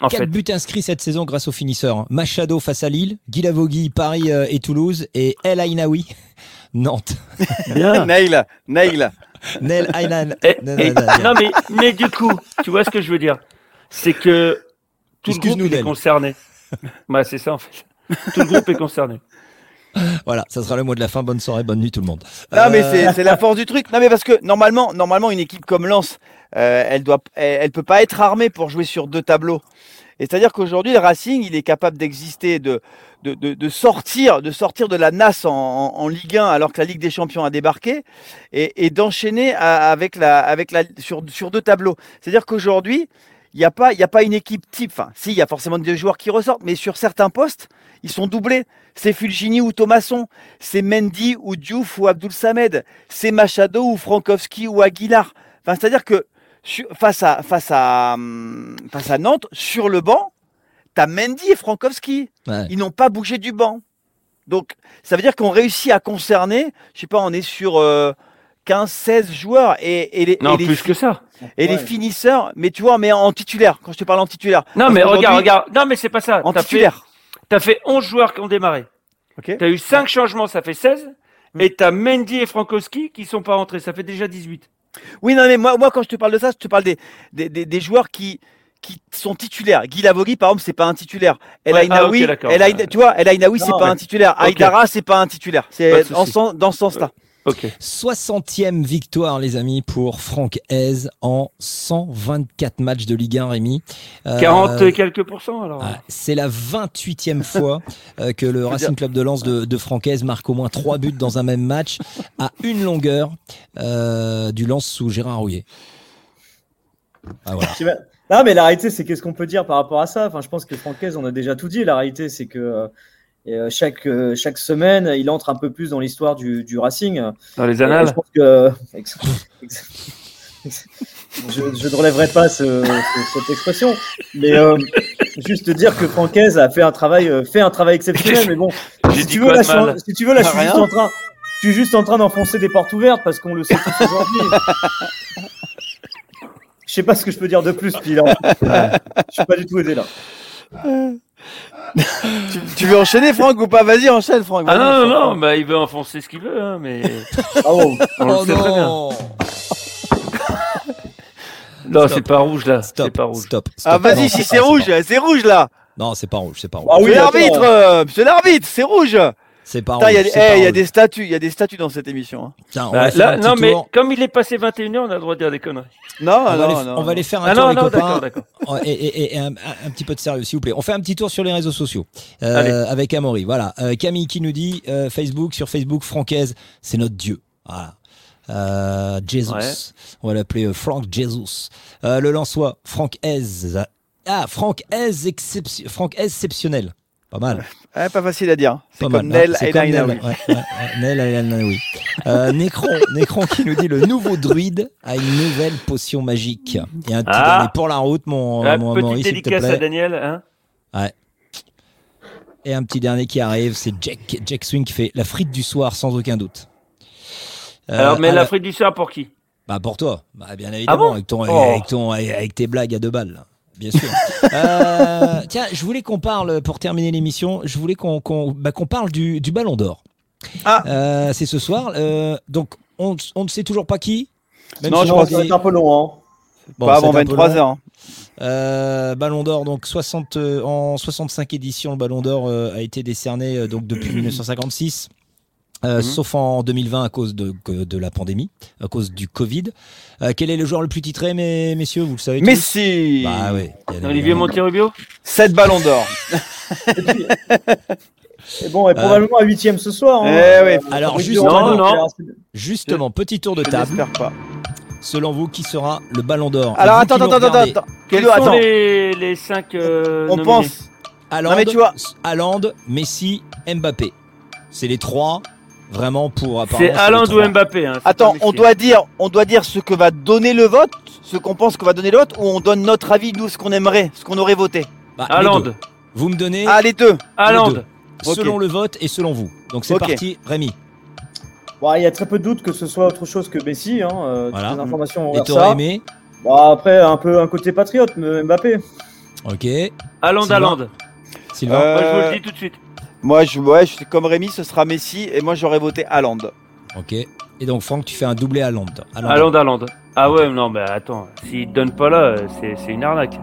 En 4 fait. buts inscrits cette saison grâce aux finisseurs. Machado face à Lille, Guy Lavogui, Paris euh, et Toulouse, et El Ainaoui, Nantes. Bien. Nail, Nail. Nel Ainan. Non, mais, mais du coup, tu vois ce que je veux dire? C'est que tout le groupe est concerné. bah, c'est ça en fait. Tout le groupe est concerné. Voilà, ça sera le mot de la fin. Bonne soirée, bonne nuit tout le monde. Non, mais Euh, c'est c'est la force du truc. Non, mais parce que normalement, normalement une équipe comme Lens, euh, elle doit, elle, elle peut pas être armée pour jouer sur deux tableaux. Et c'est-à-dire qu'aujourd'hui, le Racing, il est capable d'exister, de, de, de, de sortir, de sortir de la nasse en, en, en Ligue 1 alors que la Ligue des Champions a débarqué, et, et d'enchaîner à- avec la, avec la, sur, sur deux tableaux. C'est-à-dire qu'aujourd'hui, il n'y a pas, il y a pas une équipe type. Enfin, si, il y a forcément des joueurs qui ressortent, mais sur certains postes, ils sont doublés. C'est Fulgini ou Thomasson, c'est Mendy ou Diouf ou Abdul Samed, c'est Machado ou Frankowski ou Aguilar. Enfin, c'est-à-dire que sur- face à, face à, hum, face à Nantes, sur le banc, t'as Mendy et Frankowski. Ouais. Ils n'ont pas bougé du banc. Donc, ça veut dire qu'on réussit à concerner, je sais pas, on est sur euh, 15, 16 joueurs et, et les, Non, et les plus que ça. et les finisseurs, mais tu vois, mais en titulaire, quand je te parle en titulaire. Non, mais regarde, regarde. Non, mais c'est pas ça. En T'as fait, titulaire. t'as fait 11 joueurs qui ont démarré. Ok. T'as eu 5 changements, ça fait 16. Hmm. Et t'as Mendy et Frankowski qui sont pas rentrés, ça fait déjà 18. Oui, non, mais moi, moi, quand je te parle de ça, je te parle des, des, des, des joueurs qui, qui sont titulaires. Guy Lavogui, par exemple, c'est pas un titulaire. El Ouais, Ainaoui, ah, ok, d'accord. El Aina- tu vois, El Ainaoui, c'est pas mais- un titulaire. Aïdara, c'est pas un titulaire. C'est sens- dans ce sens-là. Ok. 60e victoire, les amis, pour Franck Hez en 124 matchs de Ligue 1, Rémi. Euh, 40 et quelques pourcents alors. ah, C'est la 28e fois euh, que le Racing Club de Lens de, de Francaise marque au moins 3 buts dans un même match à une longueur euh, du Lens sous Gérard Rouillet. Ah, voilà. Non, mais la réalité, c'est qu'est-ce qu'on peut dire par rapport à ça? Enfin, je pense que Francaise, on a déjà tout dit. La réalité, c'est que euh, euh, chaque, euh, chaque semaine, il entre un peu plus dans l'histoire du, du Racing. Dans les Et annales. je pense que. ex- ex- je, je ne relèverai pas ce- ce- cette expression, mais euh, juste dire que Francaise a fait un travail, euh, fait un travail exceptionnel. Mais bon, si tu veux, là, je suis- mal si tu veux, là, je suis Rien. juste en train, je suis juste en train d'enfoncer des portes ouvertes parce qu'on le sait tous aujourd'hui. Je sais pas ce que je peux dire de plus, puis là, je suis pas du tout aidé là. Tu, tu veux enchaîner, Franck, ou pas? Vas-y, enchaîne, Franck. Ah non, non, non, bah, il veut enfoncer ce qu'il veut, hein, mais Bravo. on le Oh sait très bien. non c'est pas rouge là. C'est Stop, pas rouge. stop, Ah, vas-y, si c'est rouge, c'est rouge là. Non, c'est pas rouge, c'est pas rouge. Ah oui, l'arbitre, euh, monsieur l'arbitre, c'est rouge. C'est pas Il y, a rouge, des- c'est eh, pas il y a rouge. des statues, il y a des statues dans cette émission. hein. Tiens, on Bah, va faire là, un petit non, mais tour. comme il est passé 21h, on a le droit de dire des conneries. Non, on, va non, les, non, on va les faire un Ah tour, non, les non, copains. d'accord, d'accord. Et, et- et- et un, un petit peu de sérieux, s'il vous plaît. On fait un petit tour sur les réseaux sociaux euh, Allez. avec Amaury. Voilà. Euh, Camille qui nous dit euh, Facebook, sur Facebook, Francaise, c'est notre Dieu. Voilà. Euh, Jesus. Ouais. On va l'appeler euh, Franck Jesus. Euh, le Lançois, Franck Hez. Ah, Franck Hez, excep- Franck Hez exceptionnel. Pas mal. Ouais, pas facile à dire. C'est Pas comme. Nel Ah, Naina, Nel, oui. ouais, ouais, ouais, Nel et Naina, oui. Euh, Necron, Necron qui nous dit le nouveau druide a une nouvelle potion magique. Et un petit Ah. dernier pour la route, mon, Ah, mon petite Amaury, s'il te dédicace à plaît. Daniel. Hein Ouais. Et un petit dernier qui arrive, c'est Jack, Jack Swing qui fait la frite du soir sans aucun doute. Euh, Alors, mais à la- l'Afrique du Sud pour qui? Bah pour toi, bah, bien évidemment, bon? avec, ton, Oh. avec, ton, avec tes blagues à deux balles. Bien sûr. Euh, tiens, je voulais qu'on parle, pour terminer l'émission, je voulais qu'on qu'on bah, qu'on parle du, du Ballon d'Or. Ah. Euh, c'est ce soir. euh, donc, on, on ne sait toujours pas qui. Même Non, si je pense va être un peu long. Hein. Bon, Pas c'est avant un peu 23 long. heures. hein. Euh, Ballon d'Or, donc 60, euh, en 65 éditions, le Ballon d'Or euh, a été décerné euh, donc depuis 1956. Euh, Sauf en 2020 à cause de, la pandémie, à cause du Covid. Euh, quel est le joueur le plus titré, mes, messieurs Vous le savez tous Messi Bah bien Olivier évidemment. Monterrubio 7 ballons d'or. Et bon, et probablement à 8 ce soir. Hein. Eh oui. Alors, Fabrice juste- Durand, non, non. Justement, petit tour de Je table. n'espère pas. Selon vous, qui sera le Ballon d'Or Alors attends, attends, attends, regardez, attends. Quels Kilo, sont attends. les, les cinq euh, On nominés pense. Haaland, Non, mais tu vois- Haaland, Messi, Mbappé. C'est les trois vraiment pour C'est les ou. Mbappé. Hein, Attends, on doit dire, on doit dire ce que va donner le vote, ce qu'on pense que va donner le vote, ou on donne notre avis, nous, ce qu'on aimerait, ce qu'on aurait voté. Bah, deux. Vous me donnez Ah, les deux. Ok. selon le vote et selon vous. Donc c'est Ok. parti, Rémi. Bon, il y a très peu de doute que ce soit autre chose que Messi. Hein. euh, toutes Voilà. les informations Et t'aurais aimé Bon, après, un peu un côté patriote, mais Mbappé. Ok. Sylvain. Haaland. Sylvain Euh, Moi, je vous le dis tout de suite. Moi, je, ouais, je comme Rémi, ce sera Messi, et moi, j'aurais voté Haaland. Ok. Et donc Franck, tu fais un doublé à Haaland. Haaland, Haaland. Ah ouais, non, mais attends. S'il te donne pas là, c'est c'est une arnaque.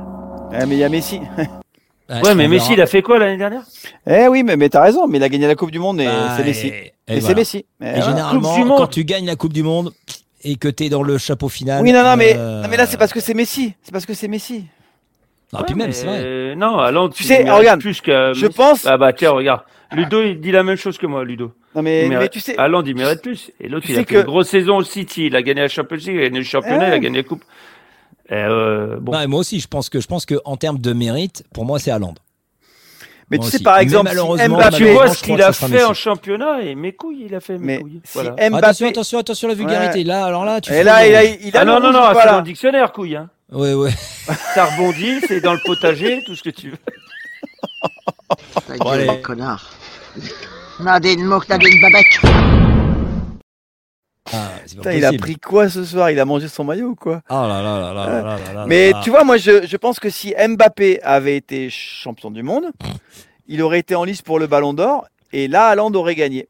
Eh, mais il y a Messi. Ouais, mais Messi, il a fait quoi l'année dernière? Eh oui, mais, mais t'as raison, mais il a gagné la Coupe du Monde et Bah, c'est Messi. et- Et, et c'est. Messi. Eh, Et voilà. généralement, Monde. quand tu gagnes la Coupe du Monde et que t'es dans le chapeau final. Oui, non, non, mais, euh, non, mais là, c'est parce que c'est Messi. C'est parce que c'est Messi. Ah, puis même, c'est vrai. euh, non, Haaland, Tu il sais, regarde, plus que Je pense. Ah bah tiens, regarde. Ludo, il dit la même chose que moi, Ludo. Non, mais, tu sais. Haaland, il mérite plus. Et l'autre, tu il a fait que- une grosse saison au City. Il a gagné la Champions League, il a gagné le championnat, il a gagné la Coupe. Et euh, bon. Ouais, moi aussi, je pense que je pense que en termes de mérite, pour moi, c'est Haaland. Mais Moi tu sais, aussi. par exemple, malheureusement, Mbappé, tu vois ce qu'il a fait en championnat et mes couilles, il a fait mes mais couilles. si Voilà. Mbappé. Attention, attention, attention à la vulgarité. Là, alors là, tu Et fais là, il a, il a Ah non, non, non, c'est dans le dictionnaire, couille. Hein. Ouais, ouais. Ça rebondit, c'est dans le potager, tout ce que tu veux. Ta gueule, connard. Nadine Mouk, Nadine Babek. Il a pris quoi ce soir? Il a mangé son maillot ou quoi? Mais tu vois, moi, je, pense que si Mbappé avait été champion du monde, il aurait été en lice pour le Ballon d'Or et là, Haaland aurait gagné.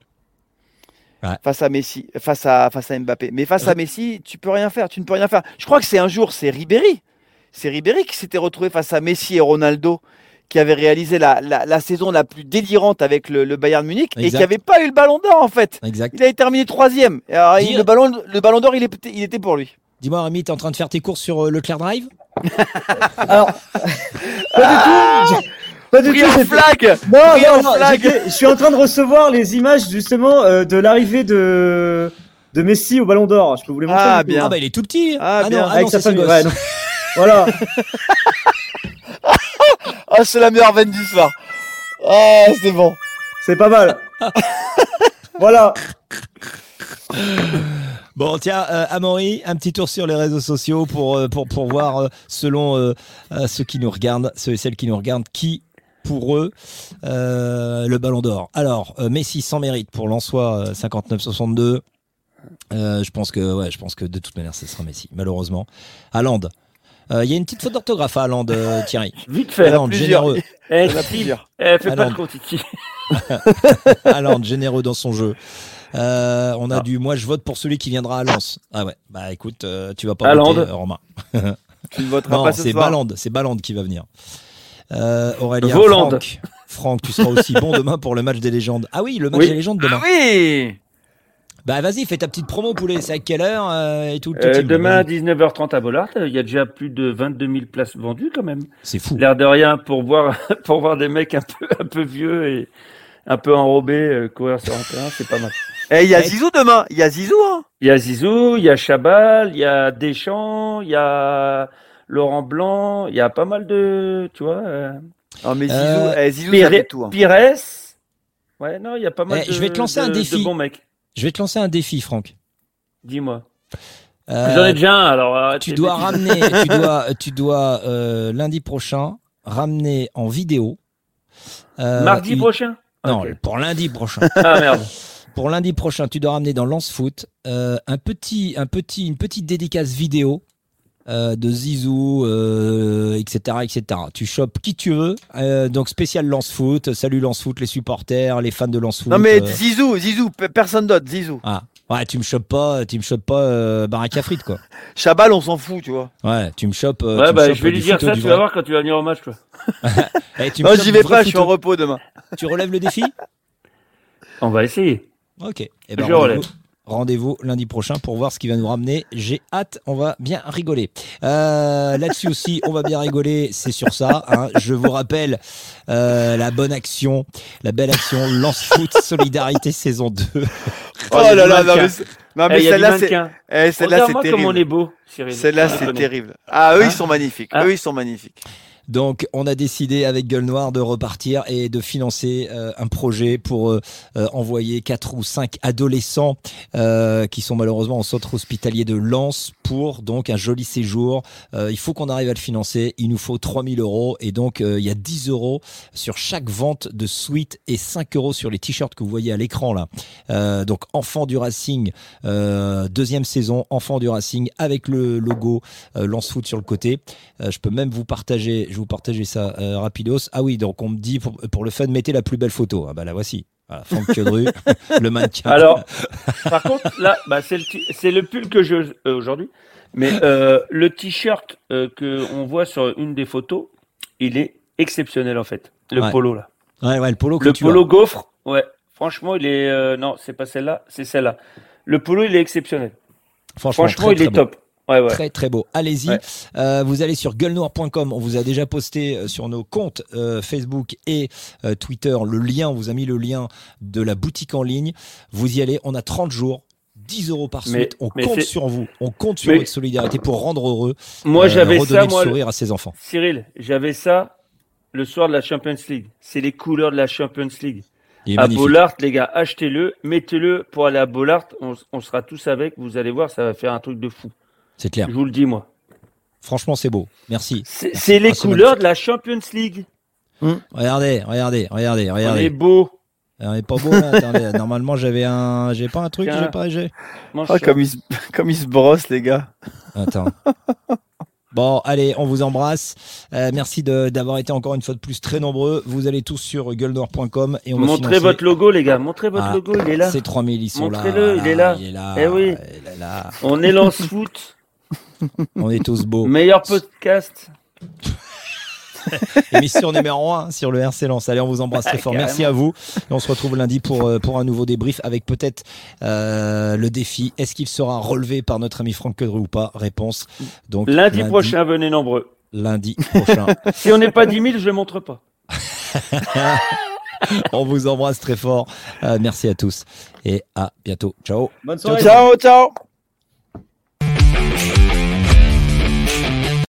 Face à Messi, face à, face Mbappé. Mais face à Messi, tu peux rien faire, tu ne peux rien faire. Je crois que c'est un jour, c'est Ribéry. C'est Ribéry qui s'était retrouvé face à Messi et Ronaldo qui avait réalisé la, la, la saison la plus délirante avec le, le Bayern Munich, et qui n'avait pas eu le Ballon d'Or, en fait. Exact. Il avait terminé troisième. Alors, il- le ballon, le ballon d'or, il, est- il était pour lui. Dis-moi, Rémi, t'es en train de faire tes courses sur euh, Leclerc Drive? Alors, pas du tout. Pas du tout. flag Non, non, non, flag. je suis en train de recevoir les images justement euh, de l'arrivée de de Messi au Ballon d'Or. Je peux vous les montrer. Ah, bien. Ah bah il est tout petit. Ah, non, bien. ah Avec non, sa famille. Ouais, non. voilà. Ah, c'est la meilleure veine du soir. Ah, c'est bon. C'est pas mal. voilà. Bon, tiens, euh, Amaury, un petit tour sur les réseaux sociaux pour, euh, pour, pour voir, euh, selon euh, euh, ceux qui nous regardent, ceux et celles qui nous regardent, qui, pour eux, euh, le ballon d'or. Alors, euh, Messi sans mérite pour Lensois, euh, 59-62. Euh, je pense que, ouais, je pense que de toute manière, ce sera Messi, malheureusement. Euh, Il y a une petite faute d'orthographe à Haaland, euh, Thierry. Vite fait. Plusieurs. généreux. Eh, eh, fais pas Haaland. de. Haaland, généreux dans son jeu. Euh, on a Ah. du moi je vote pour celui qui viendra à Lens. Ah ouais, bah écoute, euh, tu vas pas Haaland. voter, euh, Romain. Tu ne voteras Non, pas ce c'est soir. Balland, c'est Balland qui va venir. Euh, Aurélien. Franck, Franck, tu seras aussi bon demain pour le match des légendes. Ah oui, le match Oui. des légendes demain. Ah oui Bah vas-y, fais ta petite promo, poulet. C'est à quelle heure euh, et tout le Euh, demain à vas-y. 19h30 à Bollard, il y a déjà plus de 22 000 places vendues quand même. C'est fou. L'air de rien pour voir, pour voir des mecs un peu, un peu vieux et un peu enrobés euh, courir sur un terrain, c'est pas mal. Eh, il y a Zizou demain. Il y a Zizou, hein. Il y a Zizou, il y a Chabal, il y a Deschamps, il y a Laurent Blanc, il y a pas mal de, tu vois. euh, Non, mais Zizou, Euh, eh, Zizou, ça Pire- fait tout. hein. Pires. Ouais, non, il y a pas mal Eh, de. je vais te lancer un défi. De bons mecs. Je vais te lancer un défi, Franck. Dis-moi. Euh, J'en ai déjà un, alors. arrête tu dois ramener, tu dois, tu dois euh, lundi prochain ramener en vidéo. euh, Mardi prochain Non, pour lundi prochain. Ah merde. Pour lundi prochain, tu dois ramener dans Lance Foot euh, un petit, un petit, une petite dédicace vidéo euh, de Zizou, euh, etc., etc. Tu chopes qui tu veux. euh, donc spécial Lance Foot. Salut Lance Foot, les supporters, les fans de Lance Foot. Non, mais euh, Zizou, Zizou, pe- personne d'autre, Zizou. ah. Ouais, tu me chopes pas, tu me chopes pas euh, frites quoi. Chabal, on s'en fout, tu vois. Ouais, tu me chopes. euh, Ouais, bah, chopes je vais lui dire ça, tu vrai. vas voir quand tu vas venir au match. Eh, tu me Non, chopes j'y vais pas, je suis en repos demain. Tu relèves le défi? On va essayer. Ok. Eh ben, Je relève. Rendez-vous lundi prochain pour voir ce qu'il va nous ramener. J'ai hâte, on va bien rigoler. Euh, Là-dessus aussi, on va bien rigoler, c'est sur ça. hein. Je vous rappelle euh, la bonne action, la belle action Lance Foot Solidarité saison 2. Oh là là, non, mais, non, Eh, mais celle-là, c'est eh, celle-là, c'est Regarde-moi comme on est terrible. beau, Cyril. Celle-là, c'est terrible. Ah, eux, Hein ils sont magnifiques. Hein Eux, ils sont magnifiques. Donc, on a décidé avec Gueule Noire de repartir et de financer euh, un projet pour euh, euh, envoyer quatre ou cinq adolescents euh, qui sont malheureusement au centre hospitalier de Lens pour donc un joli séjour. Euh, il faut qu'on arrive à le financer. Il nous faut 3000 euros et donc euh, il y a 10 euros sur chaque vente de suite et 5 euros sur les t-shirts que vous voyez à l'écran là. Donc, Enfant du Racing, deuxième saison, Enfant du Racing avec le logo Lance Foot sur le côté. Je peux même vous partager, vous partager ça euh, rapidos. Ah oui, donc on me dit pour, pour le fun, mettez la plus belle photo. Ah bah la voici. Voilà, Franck le mannequin. Alors, par contre, là, bah, c'est le, le pull que je euh, aujourd'hui. Mais euh, le t-shirt que on voit sur une des photos, il est exceptionnel en fait. Le Ouais. polo là. Ouais, ouais, le polo que Le tu polo as. gaufre, ouais. Franchement, il est non, c'est pas celle-là, c'est celle-là. Le polo, il est exceptionnel. Franchement, Franchement, très, il est top. Ouais, ouais. Très très beau. Allez-y. Ouais. Euh, vous allez sur gueulenoir.com. On vous a déjà posté euh, sur nos comptes euh, Facebook et euh, Twitter le lien. On vous a mis le lien de la boutique en ligne. Vous y allez. On a 30 jours. 10 euros par suite. On mais compte sur vous. On compte sur Mais- votre solidarité pour rendre heureux. Moi, j'avais ça, moi, le- sourire à ses enfants. Cyril, j'avais ça le soir de la Champions League. C'est les couleurs de la Champions League. Il est à magnifique. Bollard, les gars, achetez-le, mettez-le pour aller à Bollard. On, on sera tous avec. Vous allez voir, ça va faire un truc de fou. C'est clair. Je vous le dis, moi. Franchement, c'est beau. Merci. C'est c'est les Ah, c'est couleurs de la Champions League. Regardez, regardez, regardez, On regardez. est beau. On est pas beau là. Attendez, normalement j'avais un, j'ai pas un truc, j'ai pas, j'ai. Oh, comme ils, se... comme ils se brossent, les gars. Attends. Bon, allez, on vous embrasse. Euh, merci de- d'avoir été encore une fois de plus très nombreux. Vous allez tous sur gueuledoor.com et on va Montrez financer- votre logo, les gars. Montrez votre Ah, logo, il est là. Ces 3000, ils sont là. Montrez-le, il est là. Il est là. Eh oui. il est là. On est lance foot. On est tous beaux. Meilleur podcast. Émission numéro 1 sur le RC Lens. Allez, on vous embrasse très fort. Merci à vous. Et on se retrouve lundi pour, euh, pour un nouveau débrief avec peut-être euh, le défi. Est-ce qu'il sera relevé par notre ami Franck Quedru ou pas? Réponse. Donc, Lundi, prochain, venez nombreux. Lundi prochain. si on n'est pas 10 000, je ne montre pas. on vous embrasse très fort. Euh, merci à tous et à bientôt. Ciao. Bonne Ciao, ciao.